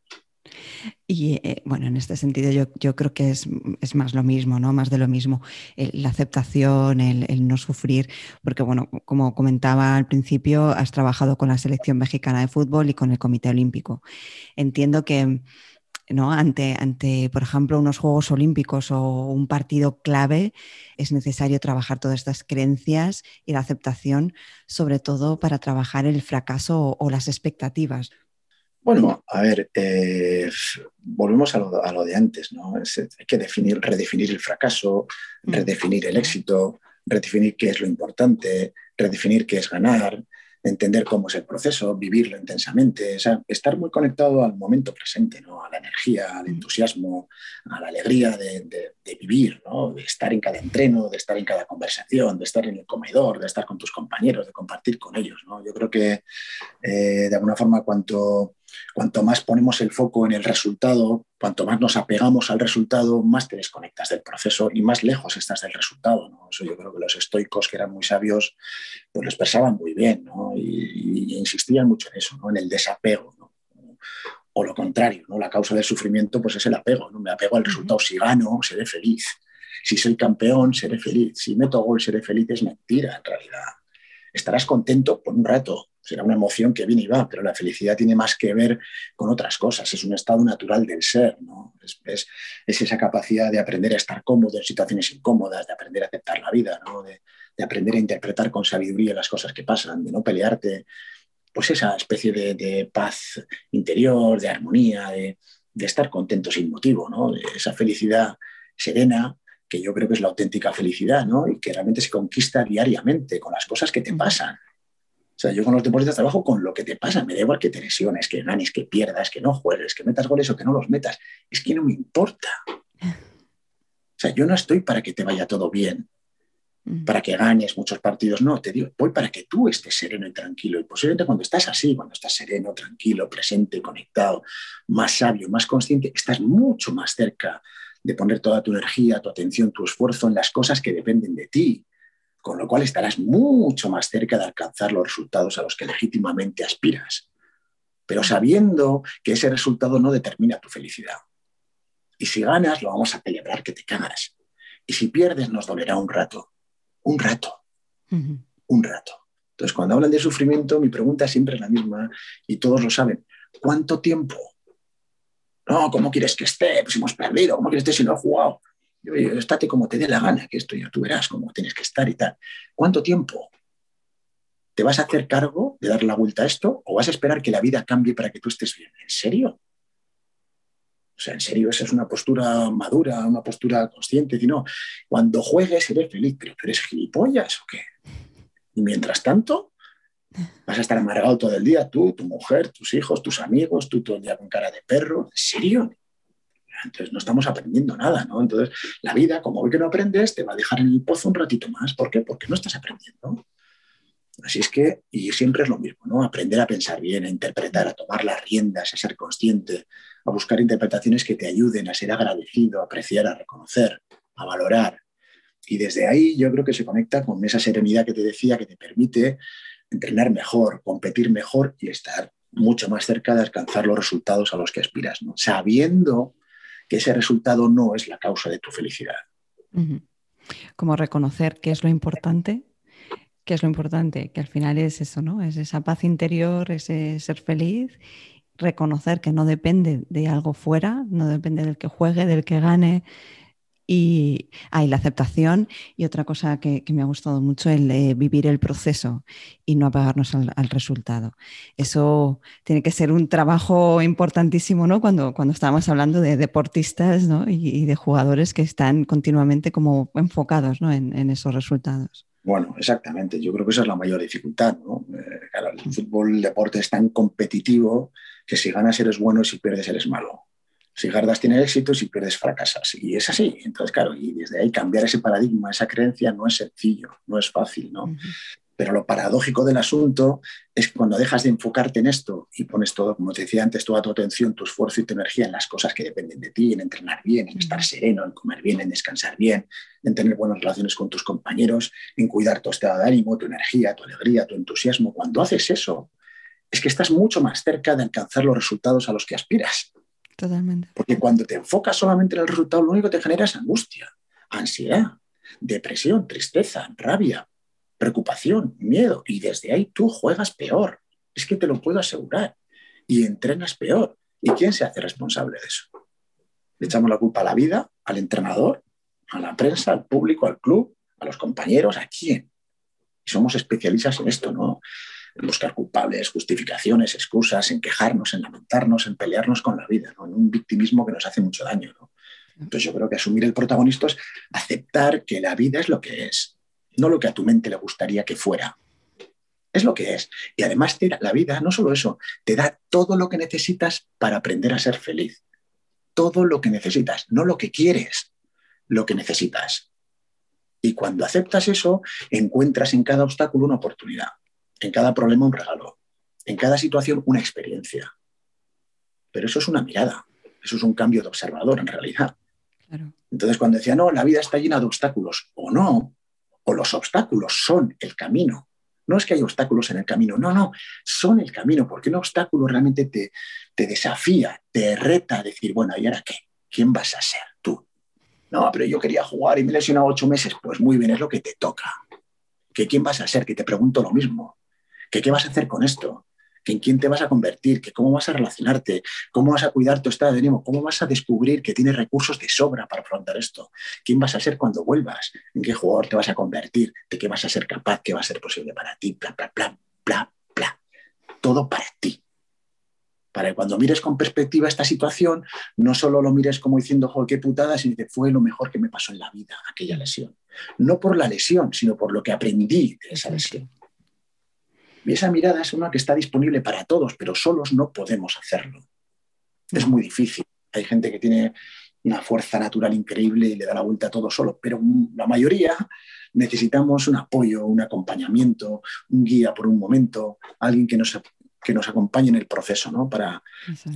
Y eh, bueno, en este sentido yo, yo creo que es, es, más lo mismo, ¿no? Más de lo mismo. la aceptación, el, el, no sufrir, porque bueno, como comentaba al principio, has trabajado con la selección mexicana de fútbol y con el Comité Olímpico. Entiendo que ¿no? Ante, ante, por ejemplo, unos Juegos Olímpicos o un partido clave, es necesario trabajar todas estas creencias y la aceptación, sobre todo para trabajar el fracaso o, las expectativas. Bueno, a ver, eh, volvemos a lo, de antes, ¿no? hay que definir, redefinir el fracaso, mm. redefinir el éxito, redefinir qué es lo importante, redefinir qué es ganar, entender cómo es el proceso, vivirlo intensamente, estar muy conectado al momento presente, ¿no? a la energía, al entusiasmo, a la alegría de, vivir, ¿no? de estar en cada entreno, de estar en cada conversación, de estar en el comedor, de estar con tus compañeros, de compartir con ellos. ¿no? Yo creo que eh, de alguna forma cuanto Cuanto más ponemos el foco en el resultado, cuanto más nos apegamos al resultado, más te desconectas del proceso y más lejos estás del resultado. Eso yo creo que los estoicos, que eran muy sabios, pues lo expresaban muy bien y, insistían mucho en eso, ¿no? en el desapego. O lo contrario, ¿no? la causa del sufrimiento pues es el apego. ¿no? Me apego al resultado. Si gano, seré feliz. Si soy campeón, seré feliz. Si meto gol, seré feliz. Es mentira, en realidad. Estarás contento por un rato, será una emoción que viene y va, pero la felicidad tiene más que ver con otras cosas, es un estado natural del ser, ¿no? es, esa capacidad de aprender a estar cómodo en situaciones incómodas, de aprender a aceptar la vida, ¿no? de, aprender a interpretar con sabiduría las cosas que pasan, de no pelearte, pues esa especie de, paz interior, de armonía, de, estar contento sin motivo, ¿no? esa felicidad serena que yo creo que es la auténtica felicidad, ¿no? Y que realmente se conquista diariamente con las cosas que te pasan. O sea, yo con los deportistas trabajo con lo que te pasa. Me da igual que te lesiones, que ganes, que pierdas, que no juegues, que metas goles o que no los metas. Es que no me importa. O sea, yo no estoy para que te vaya todo bien, mm. para que ganes muchos partidos. No, te digo, voy para que tú estés sereno y tranquilo. Y posiblemente cuando estás así, cuando estás sereno, tranquilo, presente, conectado, más sabio, más consciente, estás mucho más cerca de poner toda tu energía, tu atención, tu esfuerzo en las cosas que dependen de ti con lo cual estarás mucho más cerca de alcanzar los resultados a los que legítimamente aspiras, pero sabiendo que ese resultado no determina tu felicidad. Y si ganas, lo vamos a celebrar que te cagas. Y si pierdes, nos dolerá un rato. Un rato. Un rato. Entonces, cuando hablan de sufrimiento, mi pregunta siempre es la misma y todos lo saben. ¿Cuánto tiempo? No, ¿cómo quieres que esté? Pues hemos perdido. ¿Cómo quieres que esté si no he jugado? Estate como te dé la gana, que esto ya tú verás cómo tienes que estar y tal. ¿Cuánto tiempo? ¿Te vas a hacer cargo de dar la vuelta a esto o vas a esperar que la vida cambie para que tú estés bien? ¿En serio? O sea, en serio, esa es una postura madura, una postura consciente. no, cuando juegues seré feliz, pero tú eres gilipollas o qué? Y mientras tanto, vas a estar amargado todo el día, tú, tu mujer, tus hijos, tus amigos, tú todo el día con cara de perro. ¿En serio? Entonces no estamos aprendiendo nada, ¿no? Entonces la vida, como hoy que no aprendes, te va a dejar en el pozo un ratito más. ¿Por qué? Porque no estás aprendiendo. Así es que, y siempre es lo mismo, ¿no? Aprender a pensar bien, a interpretar, a tomar las riendas, a ser consciente, a buscar interpretaciones que te ayuden a ser agradecido, a apreciar, a reconocer, a valorar. Y desde ahí yo creo que se conecta con esa serenidad que te decía, que te permite entrenar mejor, competir mejor y estar mucho más cerca de alcanzar los resultados a los que aspiras, ¿no? Sabiendo que ese resultado no es la causa de tu felicidad. Como reconocer qué es lo importante, qué es lo importante, que al final es eso, ¿no? Es esa paz interior, ese ser feliz, reconocer que no depende de algo fuera, no depende del que juegue, del que gane, y, ah, la aceptación y otra cosa que, me ha gustado mucho, el vivir el proceso y no apagarnos al, resultado. Eso tiene que ser un trabajo importantísimo, ¿no? Cuando, cuando estábamos hablando de deportistas y, de jugadores que están continuamente como enfocados en, esos resultados. Bueno, exactamente. Yo creo que esa es la mayor dificultad. ¿no? Eh, el fútbol, el deporte es tan competitivo que si ganas eres bueno y si pierdes eres malo. Si gardas tienes éxito, si pierdes fracasas. Y es así. Entonces, claro, y desde ahí cambiar ese paradigma, esa creencia, no es sencillo, no es fácil, ¿no? Pero lo paradójico del asunto es cuando dejas de enfocarte en esto y pones todo, como te decía antes, toda tu atención, tu esfuerzo y tu energía en las cosas que dependen de ti, en entrenar bien, en estar sereno, en comer bien, en descansar bien, en tener buenas relaciones con tus compañeros, en cuidar tu estado de ánimo, tu energía, tu alegría, tu entusiasmo, cuando haces eso, es que estás mucho más cerca de alcanzar los resultados a los que aspiras. Totalmente. Porque cuando te enfocas solamente en el resultado, lo único que te genera es angustia, ansiedad, depresión, tristeza, rabia, preocupación, miedo. Y desde ahí tú juegas peor. Es que te lo puedo asegurar. Y entrenas peor. ¿Y quién se hace responsable de eso? Le echamos la culpa a la vida, al entrenador, a la prensa, al público, al club, a los compañeros, ¿a quién? Y somos especialistas en esto, ¿no? En buscar culpables, justificaciones, excusas, en quejarnos, en lamentarnos, en pelearnos con la vida, en un victimismo que nos hace mucho daño. Entonces yo creo que asumir el protagonista es aceptar que la vida es lo que es, no lo que a tu mente le gustaría que fuera. Es lo que es. Y además la vida, no solo eso, te da todo lo que necesitas para aprender a ser feliz. Todo lo que necesitas, no lo que quieres, lo que necesitas. Y cuando aceptas eso, encuentras en cada obstáculo una oportunidad en cada problema un regalo, en cada situación una experiencia. Pero eso es una mirada, eso es un cambio de observador en realidad. Entonces, cuando decía, no, la vida está llena de obstáculos, o no, o los obstáculos son el camino. No es que hay obstáculos en el camino, no, no, son el camino, porque un obstáculo realmente te, te desafía, te reta a decir, bueno, ¿y ahora qué? ¿Quién vas a ser tú? No, pero yo quería jugar y me he lesionado ocho meses. Pues muy bien, es lo que te toca. ¿Que quién vas a ser? Que te pregunto lo mismo qué vas a hacer con esto, en quién te vas a convertir, que cómo vas a relacionarte, cómo vas a cuidar tu estado de ánimo, cómo vas a descubrir que tienes recursos de sobra para afrontar esto, quién vas a ser cuando vuelvas, en qué jugador te vas a convertir, de qué vas a ser capaz, qué va a ser posible para ti, bla, bla, bla, bla, bla. Todo para ti. Para que cuando mires con perspectiva esta situación, no solo lo mires como diciendo, joder, qué putada, sino que fue lo mejor que me pasó en la vida, aquella lesión. No por la lesión, sino por lo que aprendí de esa lesión. Y esa mirada es una que está disponible para todos, pero solos no podemos hacerlo. Es muy difícil. Hay gente que tiene una fuerza natural increíble y le da la vuelta a todo solo, pero la mayoría necesitamos un apoyo, un acompañamiento, un guía por un momento, alguien que nos, que nos acompañe en el proceso, ¿no? Para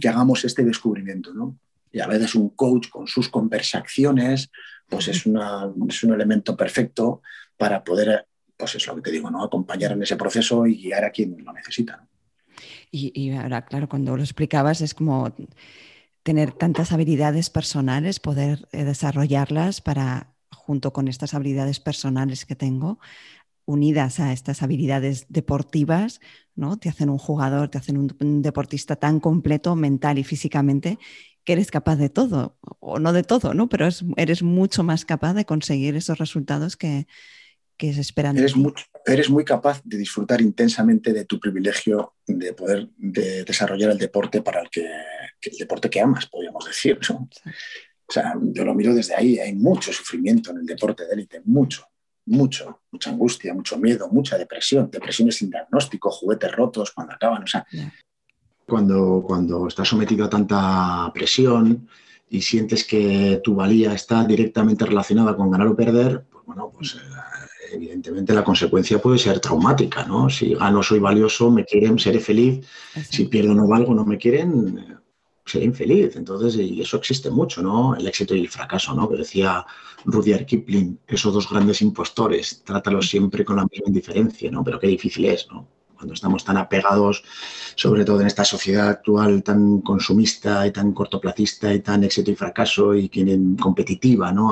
que hagamos este descubrimiento, ¿no? Y a veces un coach con sus conversaciones, pues es, es un elemento perfecto para poder pues es lo que te digo, ¿no? Acompañar en ese proceso y guiar a quien lo necesita. Y, ahora, claro, cuando lo explicabas es como tener tantas habilidades personales, poder eh, desarrollarlas para, junto con estas habilidades personales que tengo, unidas a estas habilidades deportivas, ¿no? Te hacen un jugador, te hacen un, deportista tan completo mental y físicamente que eres capaz de todo, o no de todo, ¿no? Pero eres mucho más capaz de conseguir esos resultados que, que se esperan. Eres, eres muy capaz de disfrutar intensamente de tu privilegio de poder desarrollar el deporte para el que, el deporte que amas, podríamos decir. O sea, yo lo miro desde ahí, hay mucho sufrimiento en el deporte de élite, mucho, mucho, mucha angustia, mucho miedo, mucha depresión, depresiones sin diagnóstico, juguetes rotos cuando acaban. O sea, cuando, cuando estás sometido a tanta presión y sientes que tu valía está directamente relacionada con ganar o perder, pues bueno, pues eh, evidentemente la consecuencia puede ser traumática, ¿no? Si gano soy valioso, me quieren, seré feliz. Si pierdo no valgo, no me quieren, seré infeliz. Entonces, y eso existe mucho, ¿no? El éxito y el fracaso, ¿no? Que decía Rudyard Kipling, esos dos grandes impostores, trátalos siempre con la misma indiferencia, ¿no? Pero qué difícil es, ¿no? Cuando estamos tan apegados, sobre todo en esta sociedad actual tan consumista y tan cortoplacista y tan éxito y fracaso y competitiva, ¿no?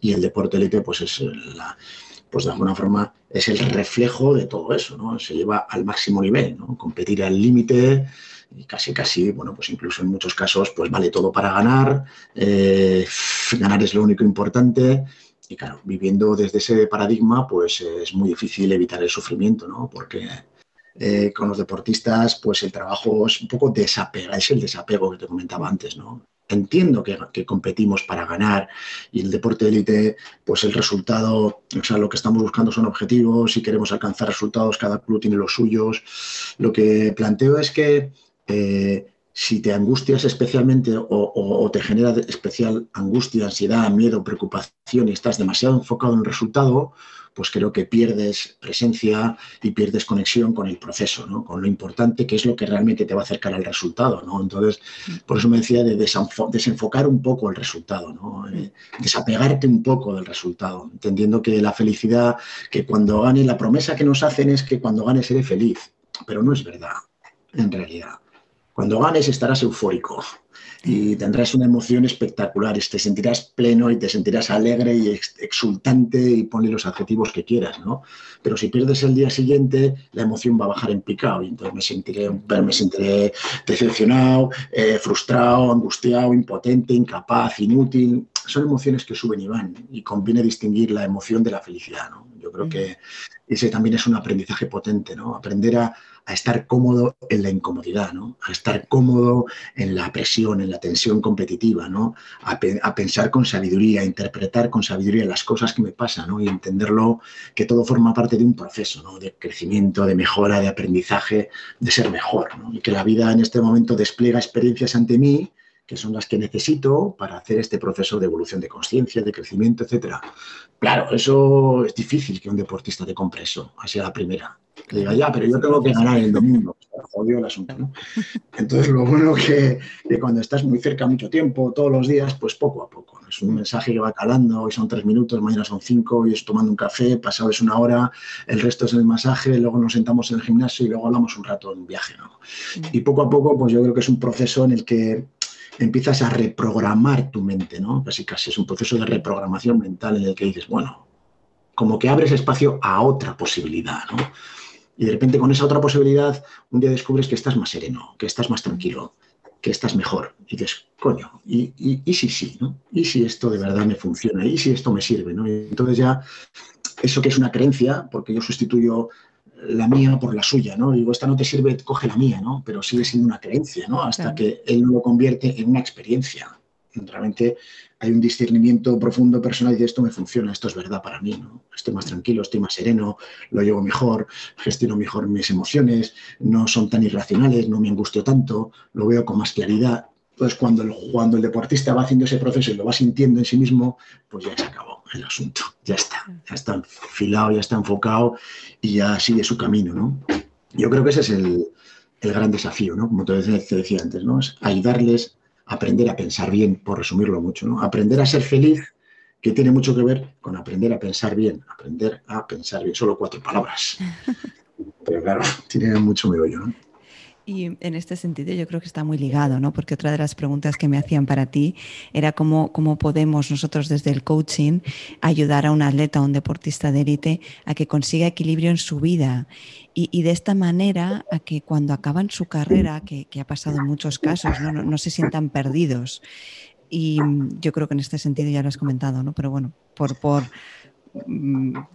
y el deporte élite, pues es la, pues de alguna forma es el reflejo de todo eso, ¿no? Se lleva al máximo nivel, ¿no? Competir al límite, y casi, casi, bueno, pues incluso en muchos casos, pues vale todo para ganar, eh, ganar es lo único importante. Y claro, viviendo desde ese paradigma, pues es muy difícil evitar el sufrimiento, ¿no? Porque eh, con los deportistas, pues el trabajo es un poco desapega, es el desapego que te comentaba antes, ¿no? Entiendo que, competimos para ganar y el deporte de élite, pues el resultado, o sea, lo que estamos buscando son objetivos y queremos alcanzar resultados, cada club tiene los suyos. Lo que planteo es que eh, si te angustias especialmente o, o, te genera especial angustia, ansiedad, miedo, preocupación y estás demasiado enfocado en el resultado, pues creo que pierdes presencia y pierdes conexión con el proceso, con lo importante que es lo que realmente te va a acercar al resultado. ¿no? Entonces, por eso me decía de desenfocar un poco el resultado, ¿no? eh, desapegarte un poco del resultado, entendiendo que la felicidad, que cuando gane, la promesa que nos hacen es que cuando gane seré feliz, pero no es verdad, en realidad. Cuando ganes estarás eufórico y tendrás una emoción espectacular, te sentirás pleno y te sentirás alegre y exultante y ponle los adjetivos que quieras, ¿no? Pero si pierdes el día siguiente, la emoción va a bajar en picado y entonces me sentiré, me sentiré decepcionado, eh, frustrado, angustiado, impotente, incapaz, inútil. Son emociones que suben y van y conviene distinguir la emoción de la felicidad, ¿no? Yo creo que ese también es un aprendizaje potente, ¿no? Aprender a, a estar cómodo en la incomodidad, ¿no? A estar cómodo en la presión, en la tensión competitiva, ¿no? A, pe a, pensar con sabiduría, a interpretar con sabiduría las cosas que me pasan, ¿no? Y entenderlo que todo forma parte de un proceso, ¿no? De crecimiento, de mejora, de aprendizaje, de ser mejor, ¿no? Y que la vida en este momento despliega experiencias ante mí que son las que necesito para hacer este proceso de evolución de conciencia, de crecimiento, etcétera. Claro, eso es difícil que un deportista te compre eso, así a la primera. Que diga, ya, pero yo tengo que ganar el domingo. Jodido el asunto, ¿no? Entonces, lo bueno que, que cuando estás muy cerca mucho tiempo, todos los días, pues poco a poco. Es un mensaje que va calando, hoy son tres minutos, mañana son cinco, hoy es tomando un café, pasado es una hora, el resto es el masaje, luego nos sentamos en el gimnasio y luego hablamos un rato en un viaje, ¿no? Y poco a poco, pues yo creo que es un proceso en el que empiezas a reprogramar tu mente, ¿no? Casi casi es un proceso de reprogramación mental en el que dices, bueno, como que abres espacio a otra posibilidad, ¿no? Y de repente con esa otra posibilidad, un día descubres que estás más sereno, que estás más tranquilo, que estás mejor. Y dices, coño, y, si sí, ¿no? Y si esto de verdad me funciona, y si esto me sirve, ¿no? Y entonces ya, eso que es una creencia, porque yo sustituyo la mía por la suya, ¿no? Digo, esta no te sirve, coge la mía, ¿no? Pero sigue siendo una creencia, ¿no? Hasta claro. que él no lo convierte en una experiencia. Realmente hay un discernimiento profundo personal y de esto me funciona, esto es verdad para mí, ¿no? Estoy más tranquilo, estoy más sereno, lo llevo mejor, gestiono mejor mis emociones, no son tan irracionales, no me angustio tanto, lo veo con más claridad. Entonces, cuando el, cuando el deportista va haciendo ese proceso y lo va sintiendo en sí mismo, pues ya se acabó el asunto, ya está, ya está enfilado, ya está enfocado y ya sigue su camino, ¿no? Yo creo que ese es el, el gran desafío, ¿no? Como te decía, te decía antes, ¿no? Es ayudarles a aprender a pensar bien, por resumirlo mucho, ¿no? Aprender a ser feliz, que tiene mucho que ver con aprender a pensar bien, aprender a pensar bien, solo cuatro palabras. Pero claro, tiene mucho meollo, ¿no? Y en este sentido yo creo que está muy ligado, ¿no? Porque otra de las preguntas que me hacían para ti era cómo, cómo podemos nosotros desde el coaching ayudar a un atleta, a un deportista de élite, a que consiga equilibrio en su vida. Y, y, de esta manera a que cuando acaban su carrera, que, que ha pasado en muchos casos, ¿no? No, no se sientan perdidos. Y yo creo que en este sentido ya lo has comentado, ¿no? Pero bueno, por, por,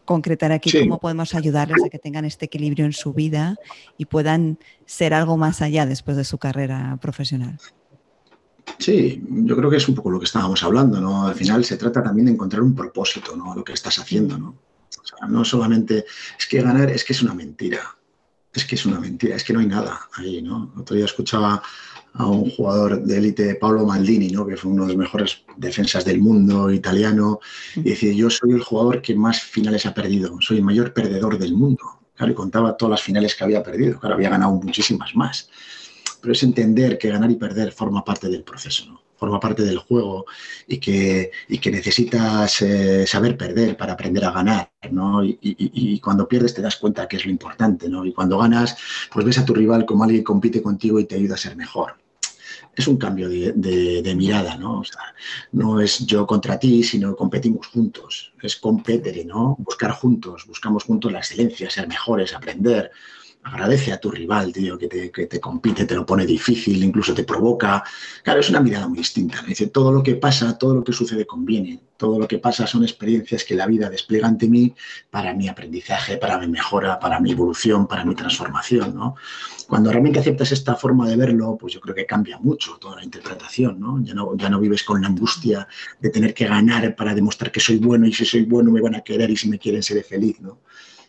concretar aquí sí. cómo podemos ayudarles a que tengan este equilibrio en su vida y puedan ser algo más allá después de su carrera profesional. Sí, yo creo que es un poco lo que estábamos hablando, ¿no? Al final se trata también de encontrar un propósito, ¿no? Lo que estás haciendo, ¿no? O sea, no solamente es que ganar es que es una mentira, es que es una mentira, es que no hay nada ahí, ¿no? Otro día escuchaba a un jugador de élite, Paolo Maldini, ¿no? que fue uno de los mejores defensas del mundo italiano, y decía, yo soy el jugador que más finales ha perdido, soy el mayor perdedor del mundo. Claro, y contaba todas las finales que había perdido, claro, había ganado muchísimas más. Pero es entender que ganar y perder forma parte del proceso, ¿no? forma parte del juego y que, y que necesitas eh, saber perder para aprender a ganar, ¿no? Y, y, y, cuando pierdes te das cuenta que es lo importante, ¿no? Y cuando ganas, pues ves a tu rival como alguien que compite contigo y te ayuda a ser mejor es un cambio de, de, mirada, ¿no? O sea, no es yo contra ti, sino competimos juntos, es competere, ¿no? Buscar juntos, buscamos juntos la excelencia, ser mejores, aprender. Agradece a tu rival, tío, que te, que te, compite, te lo pone difícil, incluso te provoca. Claro, es una mirada muy distinta. Dice, todo lo que pasa, todo lo que sucede conviene. Todo lo que pasa son experiencias que la vida despliega ante mí para mi aprendizaje, para mi mejora, para mi evolución, para mi transformación, ¿no? Cuando realmente aceptas esta forma de verlo, pues yo creo que cambia mucho toda la interpretación, ¿no? Ya no, ya no vives con la angustia de tener que ganar para demostrar que soy bueno y si soy bueno me van a querer y si me quieren seré feliz, ¿no?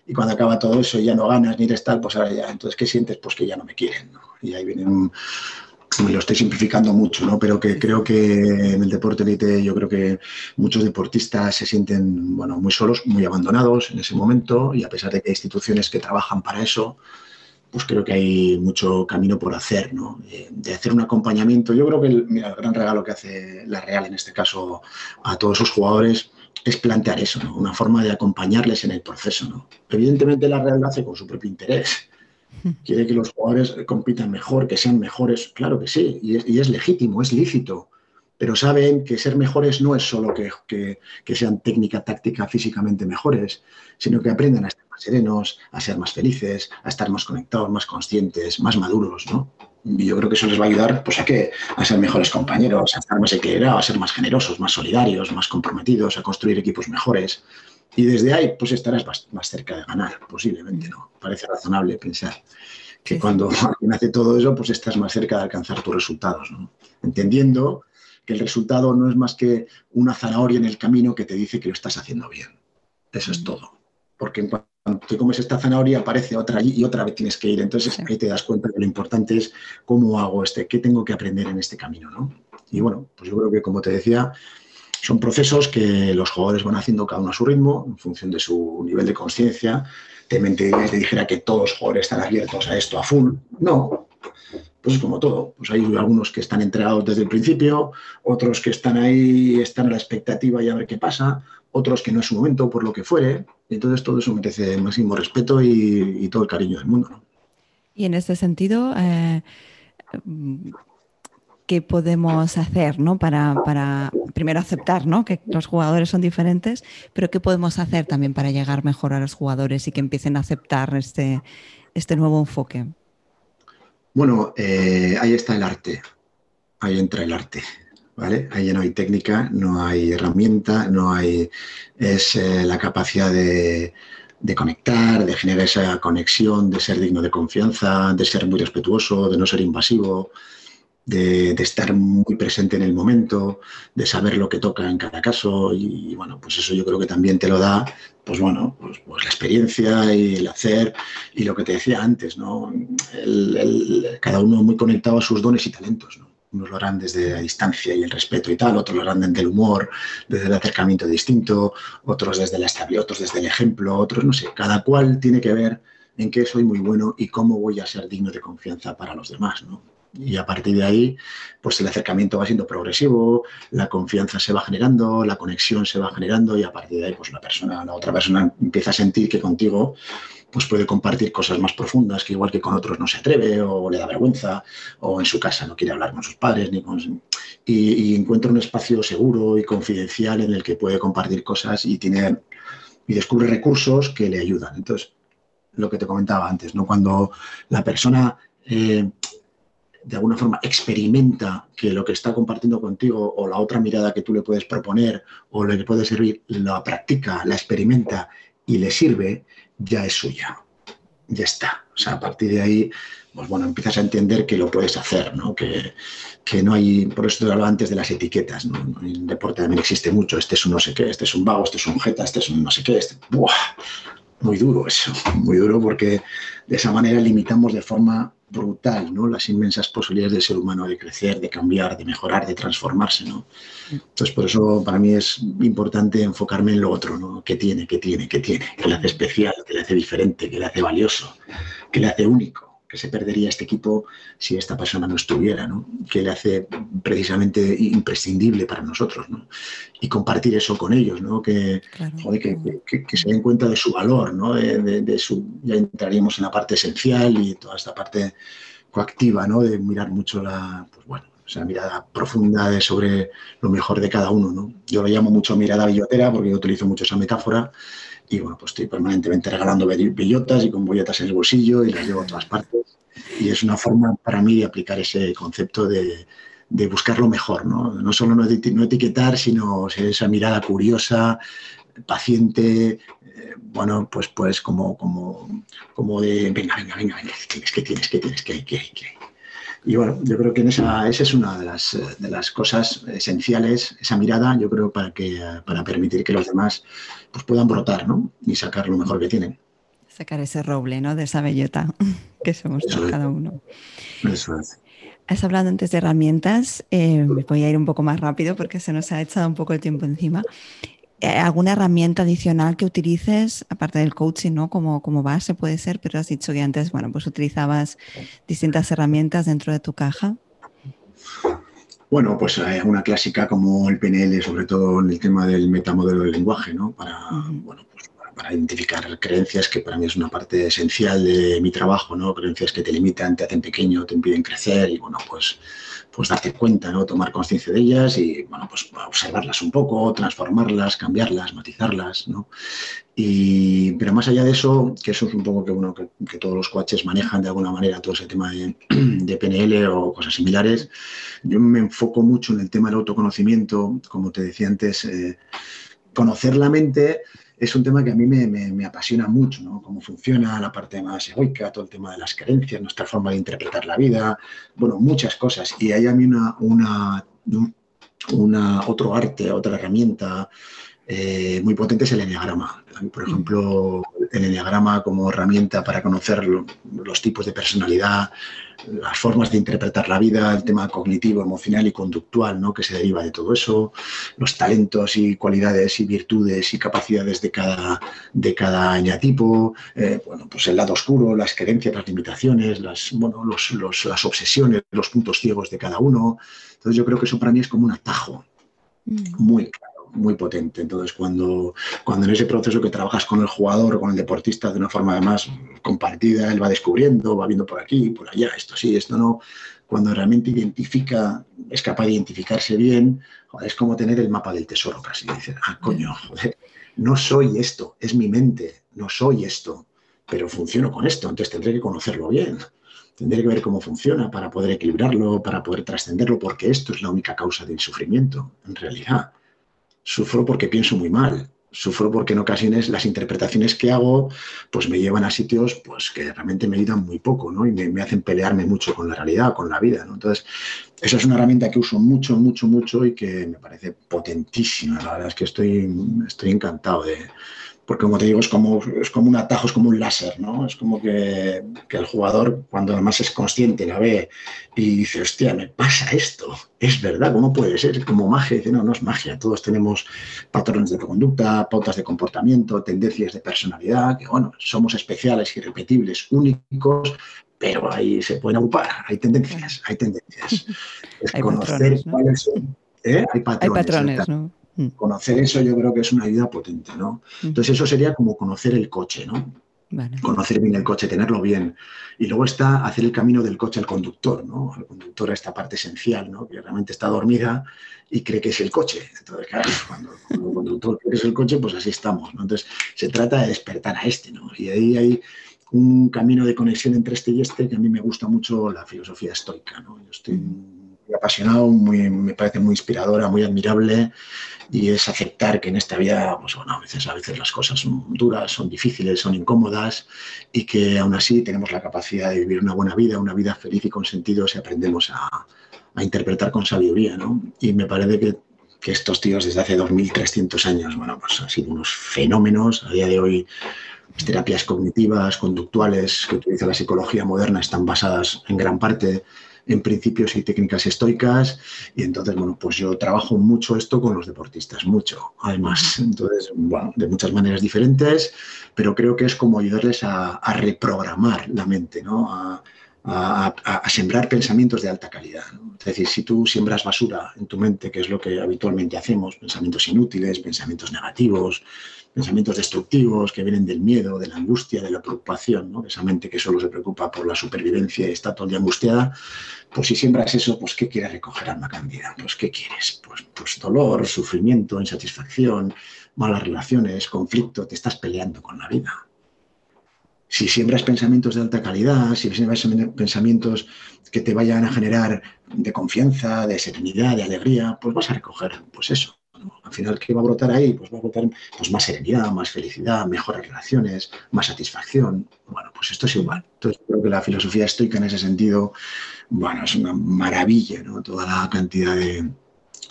Y cuando acaba todo eso ya no ganas ni eres tal, pues ahora ya, entonces, ¿qué sientes? Pues que ya no me quieren. Y ahí viene un, lo estoy simplificando mucho, ¿no? Pero que creo que en el deporte élite yo creo que muchos deportistas se sienten, bueno, muy solos, muy abandonados en ese momento y a pesar de que hay instituciones que trabajan para eso, pues creo que hay mucho camino por hacer, ¿no? De hacer un acompañamiento. Yo creo que el, mira, el gran regalo que hace la Real en este caso a todos sus jugadores es plantear eso, ¿no? una forma de acompañarles en el proceso. ¿no? Evidentemente la Real lo hace con su propio interés. Quiere que los jugadores compitan mejor, que sean mejores, claro que sí, y es, y es legítimo, es lícito, pero saben que ser mejores no es solo que, que, que, sean técnica, táctica, físicamente mejores, sino que aprendan a estar más serenos, a ser más felices, a estar más conectados, más conscientes, más maduros, ¿no? Y yo creo que eso les va a ayudar pues, a, que, a ser mejores compañeros, a estar más equilibrados, a ser más generosos, más solidarios, más comprometidos, a construir equipos mejores. Y desde ahí, pues estarás más, más cerca de ganar, posiblemente, ¿no? Parece razonable pensar que cuando alguien hace todo eso, pues estás más cerca de alcanzar tus resultados, ¿no? Entendiendo que el resultado no es más que una zanahoria en el camino que te dice que lo estás haciendo bien. Eso es todo. Porque en cuanto te comes esta zanahoria, aparece otra allí y otra vez tienes que ir. Entonces ahí te das cuenta que lo importante es cómo hago este, qué tengo que aprender en este camino, ¿no? Y bueno, pues yo creo que como te decía, son procesos que los jugadores van haciendo cada uno a su ritmo, en función de su nivel de conciencia. Te mentiría te dijera que todos los jugadores están abiertos a esto a full. No, pues es como todo. Pues hay algunos que están entregados desde el principio, otros que están ahí, están a la expectativa y a ver qué pasa, otros que no es su momento, por lo que fuere. Entonces todo eso merece el máximo respeto y, y todo el cariño del mundo. ¿no? Y en este sentido, eh, ¿qué podemos hacer ¿no? para, para, primero aceptar ¿no? que los jugadores son diferentes, pero qué podemos hacer también para llegar mejor a los jugadores y que empiecen a aceptar este, este nuevo enfoque? Bueno, eh, ahí está el arte, ahí entra el arte. ¿Vale? Ahí no hay técnica, no hay herramienta, no hay... es eh, la capacidad de, conectar, de generar esa conexión, de ser digno de confianza, de ser muy respetuoso, de no ser invasivo, de, estar muy presente en el momento, de saber lo que toca en cada caso y, bueno, pues eso yo creo que también te lo da, pues bueno, pues, pues la experiencia y el hacer y lo que te decía antes, ¿no? Cada uno muy conectado a sus dones y talentos, ¿no? Unos lo harán desde la distancia y el respeto y tal, otros lo harán desde el humor, desde el acercamiento distinto, otros desde la estabilidad, otros desde el ejemplo, otros no sé, cada cual tiene que ver en qué soy muy bueno y cómo voy a ser digno de confianza para los demás, ¿no? Y a partir de ahí, pues el acercamiento va siendo progresivo, la confianza se va generando, la conexión se va generando y a partir de ahí, pues la persona, la otra persona empieza a sentir que contigo pues puede compartir cosas más profundas que igual que con otros no se atreve o le da vergüenza o en su casa no quiere hablar con sus padres ni con... y, y encuentra un espacio seguro y confidencial en el que puede compartir cosas y tiene y descubre recursos que le ayudan. Entonces, lo que te comentaba antes, ¿no? Cuando la persona eh, de alguna forma experimenta que lo que está compartiendo contigo o la otra mirada que tú le puedes proponer o le puede servir, la practica, la experimenta y le sirve, ya es suya. Ya está. O sea, a partir de ahí, pues bueno, empiezas a entender que lo puedes hacer, ¿no? Que, que no hay, por eso te hablaba antes de las etiquetas, ¿no? En deporte también existe mucho, este es un no sé qué, este es un vago, este es un jeta, este es un no sé qué, este... ¡Buah! Muy duro eso, muy duro porque de esa manera limitamos de forma brutal ¿no? las inmensas posibilidades del ser humano de crecer, de cambiar, de mejorar, de transformarse. ¿no? Entonces, por eso para mí es importante enfocarme en lo otro, ¿no? ¿Qué tiene, qué tiene, qué tiene? ¿Qué le hace especial, qué le hace diferente, qué le hace valioso, qué le hace único? Que se perdería este equipo si esta persona no estuviera, ¿no? que le hace precisamente imprescindible para nosotros. ¿no? Y compartir eso con ellos, ¿no? que, claro. joder, que, que, que, se den cuenta de su valor, ¿no? de, de, de, su, ya entraríamos en la parte esencial y toda esta parte coactiva, ¿no? de mirar mucho la, pues bueno, esa mirada profunda sobre lo mejor de cada uno. ¿no? Yo lo llamo mucho mirada billotera porque yo utilizo mucho esa metáfora y bueno, pues estoy permanentemente regalando bellotas y con bolletas en el bolsillo y las llevo a todas partes. Y es una forma para mí de aplicar ese concepto de, de buscar lo mejor, ¿no? No solo no, etiquetar, sino esa mirada curiosa, paciente, eh, bueno, pues, pues como, como, como de, venga, venga, venga, venga, ¿qué tienes, qué tienes, qué tienes, qué qué qué Y bueno, yo creo que en esa, esa es una de las, de las cosas esenciales, esa mirada, yo creo, para, que, para permitir que los demás pues, puedan brotar, ¿no? Y sacar lo mejor que tienen. Sacar ese roble, ¿no? De esa bellota que somos cada uno. Eso es. Has hablado antes de herramientas, eh, voy a ir un poco más rápido porque se nos ha echado un poco el tiempo encima. Eh, ¿Alguna herramienta adicional que utilices, aparte del coaching, ¿no? como, como base puede ser, pero has dicho que antes, bueno, pues utilizabas distintas herramientas dentro de tu caja? Bueno, pues hay una clásica como el PNL, sobre todo en el tema del metamodelo del lenguaje, ¿no? Para, bueno, pues para identificar creencias que para mí es una parte esencial de mi trabajo, ¿no? Creencias que te limitan, te hacen pequeño, te impiden crecer y bueno, pues, pues darte cuenta, ¿no? Tomar conciencia de ellas y bueno, pues observarlas un poco, transformarlas, cambiarlas, matizarlas, ¿no? Y, pero más allá de eso, que eso es un poco que, uno que, todos los coaches manejan de alguna manera todo ese tema de, de, PNL o cosas similares, yo me enfoco mucho en el tema del autoconocimiento, como te decía antes, eh, conocer la mente es un tema que a mí me, apasiona mucho, ¿no? Cómo funciona la parte más egoica, todo el tema de las creencias, nuestra forma de interpretar la vida, bueno, muchas cosas. Y hay a mí una, una, una otro arte, otra herramienta eh, muy potente es el enneagrama. Por ejemplo, el enneagrama como herramienta para conocer los tipos de personalidad, las formas de interpretar la vida, el tema cognitivo, emocional y conductual ¿no? que se deriva de todo eso, los talentos y cualidades y virtudes y capacidades de cada, de cada añatipo, eh, bueno, pues el lado oscuro, las creencias, las limitaciones, las, bueno, los, las obsesiones, los puntos ciegos de cada uno. Entonces yo creo que eso para mí es como un atajo mm. muy claro muy potente. Entonces, cuando, cuando en ese proceso que trabajas con el jugador o con el deportista de una forma además compartida, él va descubriendo, va viendo por aquí, por allá, esto sí, esto no, cuando realmente identifica, es capaz de identificarse bien, es como tener el mapa del tesoro casi. Dice, ah, coño, joder, no soy esto, es mi mente, no soy esto, pero funciono con esto, entonces tendré que conocerlo bien. Tendré que ver cómo funciona para poder equilibrarlo, para poder trascenderlo, porque esto es la única causa del sufrimiento, en realidad sufro porque pienso muy mal, sufro porque en ocasiones las interpretaciones que hago pues me llevan a sitios pues que realmente me ayudan muy poco ¿no? y me, hacen pelearme mucho con la realidad, con la vida. Entonces, esa es una herramienta que uso mucho, mucho, mucho y que me parece potentísima. La verdad es que estoy, estoy encantado de, porque como te digo, es como, es como un atajo, es como un láser, ¿no? Es como que, el jugador, cuando además es consciente, la ve y dice, hostia, me pasa esto, es verdad, ¿cómo puede ser? Como magia, dice, no, no es magia, todos tenemos patrones de conducta, pautas de comportamiento, tendencias de personalidad, que bueno, somos especiales, irrepetibles, únicos, pero ahí se pueden agrupar, hay tendencias, hay tendencias. Es conocer cuáles son... ¿eh? Hay patrones, hay patrones ¿no? Mm. Conocer eso yo creo que es una ayuda potente, ¿no? Mm. Entonces eso sería como conocer el coche, ¿no? Conocer bien el coche, tenerlo bien. Y luego está hacer el camino del coche al conductor, ¿no? Al conductor a esta parte esencial, ¿no? Que realmente está dormida y cree que es el coche. Entonces, claro, cuando, el conductor cree que es el coche, pues así estamos, ¿no? Entonces, se trata de despertar a este, ¿no? Y ahí hay un camino de conexión entre este y este que a mí me gusta mucho la filosofía estoica, ¿no? Yo estoy apasionado, muy, me parece muy inspiradora, muy admirable y es aceptar que en esta vida, pues bueno, a veces, a veces las cosas son duras, son difíciles, son incómodas y que aún así tenemos la capacidad de vivir una buena vida, una vida feliz y con sentido si aprendemos a, a interpretar con sabiduría, ¿no? Y me parece que, que estos tíos desde hace 2.300 años, bueno, pues han sido unos fenómenos. A día de hoy las terapias cognitivas, conductuales que utiliza la psicología moderna están basadas en gran parte en principios y técnicas estoicas. Y entonces, bueno, pues yo trabajo mucho esto con los deportistas, mucho, además. Entonces, bueno, de muchas maneras diferentes, pero creo que es como ayudarles a, reprogramar la mente, ¿no? A, sembrar pensamientos de alta calidad. Es decir, si tú siembras basura en tu mente, que es lo que habitualmente hacemos, pensamientos inútiles, pensamientos negativos, pensamientos destructivos que vienen del miedo, de la angustia, de la preocupación, ¿no? esa mente que solo se preocupa por la supervivencia y está todo el día angustiada, pues si siembras eso, pues ¿qué quieres recoger, alma candida? Pues ¿qué quieres? Pues, pues dolor, sufrimiento, insatisfacción, malas relaciones, conflicto, te estás peleando con la vida. Si siembras pensamientos de alta calidad, si siembras pensamientos que te vayan a generar de confianza, de serenidad, de alegría, pues vas a recoger pues eso. Al final, ¿qué va a brotar ahí? Pues va a brotar pues, más serenidad, más felicidad, mejores relaciones, más satisfacción. Bueno, pues esto es igual. Entonces, creo que la filosofía estoica en ese sentido, bueno, es una maravilla, ¿no? Toda la cantidad de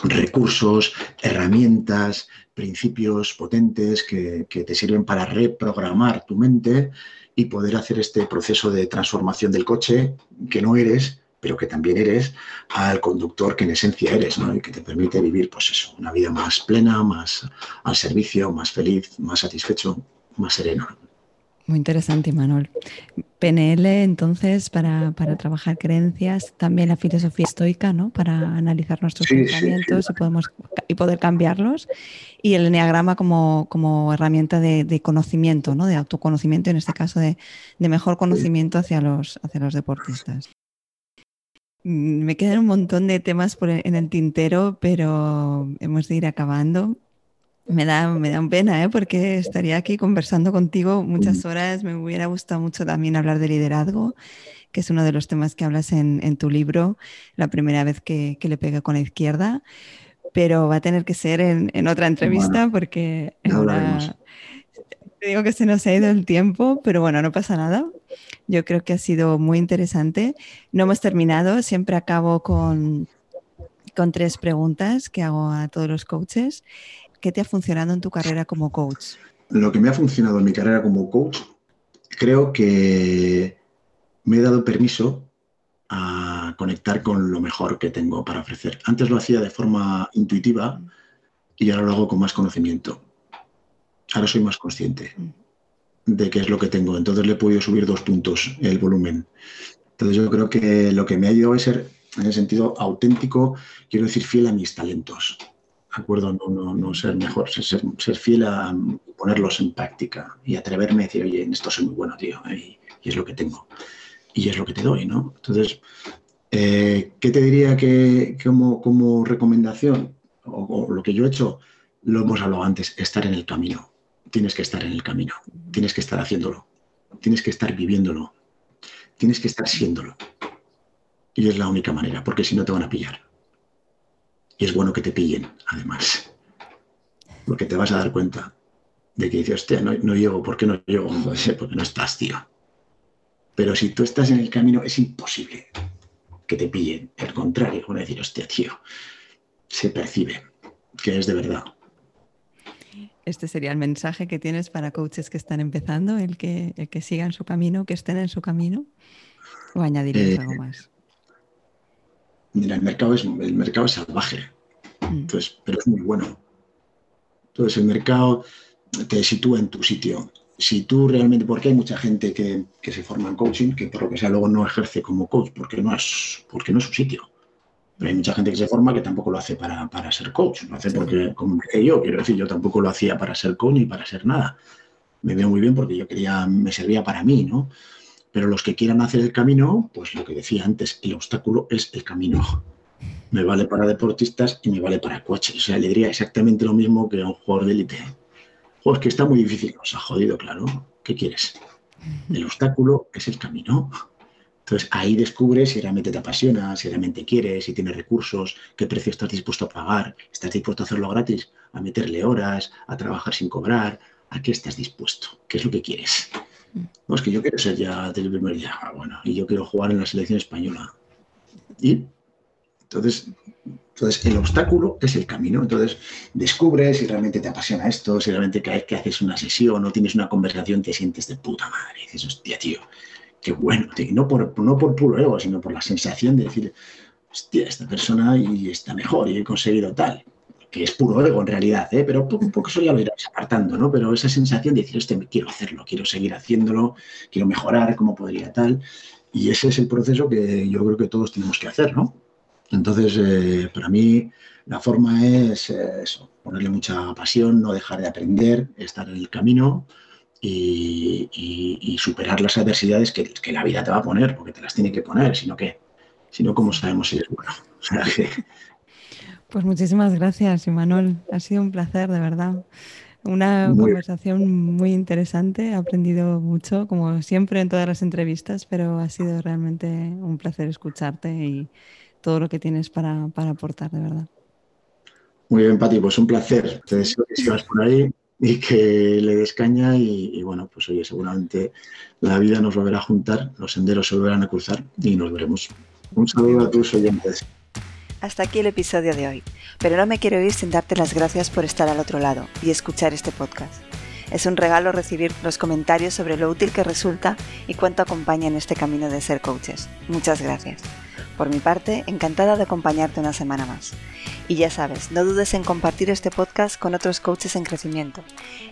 recursos, herramientas, principios potentes que, que te sirven para reprogramar tu mente y poder hacer este proceso de transformación del coche que no eres, pero que también eres, al conductor que en esencia eres, ¿no? Y que te permite vivir, pues eso, una vida más plena, más al servicio, más feliz, más satisfecho, más sereno. Muy interesante, Manuel. PNL, entonces, para, trabajar creencias, también la filosofía estoica, ¿no? Para analizar nuestros pensamientos Y, podemos, y poder cambiarlos. Y el enneagrama como, como herramienta de, conocimiento, ¿no? De autoconocimiento, en este caso de, mejor conocimiento hacia los, hacia los deportistas. Mm, me quedan un montón de temas por en el tintero, pero hemos de ir acabando. Me da, me da pena, ¿eh? porque estaría aquí conversando contigo muchas horas. Me hubiera gustado mucho también hablar de liderazgo, que es uno de los temas que hablas en, en tu libro, la primera vez que, que, le pega con la izquierda. Pero va a tener que ser en, en otra entrevista porque ahora digo que se nos ha ido el tiempo, pero bueno, no pasa nada. Yo creo que ha sido muy interesante. No hemos terminado, siempre acabo con, con tres preguntas que hago a todos los coaches. ¿Qué te ha funcionado en tu carrera como coach? Lo que me ha funcionado en mi carrera como coach, creo que me he dado permiso a conectar con lo mejor que tengo para ofrecer. Antes lo hacía de forma intuitiva y ahora lo hago con más conocimiento. Ahora soy más consciente de qué es lo que tengo. Entonces le he podido subir dos puntos el volumen. Entonces yo creo que lo que me ha ayudado es ser, en el sentido auténtico, quiero decir, fiel a mis talentos acuerdo, no, no, ser mejor, ser, ser, fiel a ponerlos en práctica y atreverme a decir, oye, en esto soy muy bueno, tío, y, es lo que tengo, y es lo que te doy, ¿no? Entonces, eh, ¿qué te diría que como, como recomendación? O, lo que yo he hecho, lo hemos hablado antes, estar en el camino. Tienes que estar en el camino, tienes que estar haciéndolo, tienes que estar viviéndolo, tienes que estar siéndolo. Y es la única manera, porque si no te van a pillar. Y es bueno que te pillen, además. Porque te vas a dar cuenta de que dices, hostia, no, no llego, ¿por qué no llego? Porque no estás, tío. Pero si tú estás en el camino, es imposible que te pillen. Al contrario, van a decir, hostia, tío, se percibe que es de verdad. Este sería el mensaje que tienes para coaches que están empezando, el que, el que sigan su camino, que estén en su camino. ¿O añadirías eh, algo más? Mira, el mercado es, el mercado es salvaje, mm. entonces, pero es muy bueno. Entonces el mercado te sitúa en tu sitio. Si tú realmente, porque hay mucha gente que, se forma en coaching, que por lo que sea luego no ejerce como coach, porque no es, porque no es su sitio. Pero hay mucha gente que se forma que tampoco lo hace para, ser coach, lo hace porque, como yo, quiero decir, yo tampoco lo hacía para ser coach ni para ser nada. Me veo muy bien porque yo quería, me servía para mí, ¿no? Pero los que quieran hacer el camino, pues lo que decía antes, el obstáculo es el camino. Me vale para deportistas y me vale para coches. O sea, le diría exactamente lo mismo que a un jugador de élite. Joder, que está muy difícil. Nos ha jodido, claro. ¿Qué quieres? El obstáculo es el camino. Entonces ahí descubres si realmente te apasiona, si realmente quieres, si tienes recursos, qué precio estás dispuesto a pagar, estás dispuesto a hacerlo gratis, a meterle horas, a trabajar sin cobrar, a qué estás dispuesto, qué es lo que quieres. No, es que yo quiero ser ya del primer día. Ah, bueno, y yo quiero jugar en la selección española. Y entonces, entonces el obstáculo es el camino. Entonces descubres si realmente te apasiona esto, si realmente cada vez que haces una sesión o tienes una conversación te sientes de puta madre. Y dices, hostia, tío, qué bueno. No por, no por puro ego, sino por la sensación de decir, hostia, esta persona y está mejor y he conseguido tal que es puro ego en realidad, ¿eh? pero un poco eso ya lo irás apartando, ¿no? Pero esa sensación de decir, este, quiero hacerlo, quiero seguir haciéndolo, quiero mejorar, cómo podría tal. Y ese es el proceso que yo creo que todos tenemos que hacer, ¿no? Entonces, eh, para mí, la forma es eh, eso, ponerle mucha pasión, no dejar de aprender, estar en el camino y, superar las adversidades que, la vida te va a poner, porque te las tiene que poner, sino que, si no, ¿cómo sabemos si es bueno? Pues muchísimas gracias, Imanol. Ha sido un placer, de verdad. Una conversación muy interesante, he aprendido mucho, como siempre en todas las entrevistas, pero ha sido realmente un placer escucharte y todo lo que tienes para, para aportar, de verdad. Muy bien, Pati, pues un placer. Te deseo que sigas por ahí y que le des caña y, bueno, pues oye, seguramente la vida nos volverá a juntar, los senderos se volverán a cruzar y nos veremos. Un saludo a tus oyentes. Hasta aquí el episodio de hoy, pero no me quiero ir sin darte las gracias por estar al otro lado y escuchar este podcast. Es un regalo recibir los comentarios sobre lo útil que resulta y cuánto acompaña en este camino de ser coaches. Muchas gracias. Por mi parte, encantada de acompañarte una semana más. Y ya sabes, no dudes en compartir este podcast con otros coaches en crecimiento.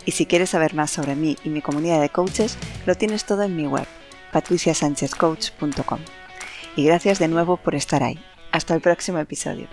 Y si quieres saber más sobre mí y mi comunidad de coaches, lo tienes todo en mi web, patriciasanchezcoach.com. Y gracias de nuevo por estar ahí. Hasta el próximo episodio.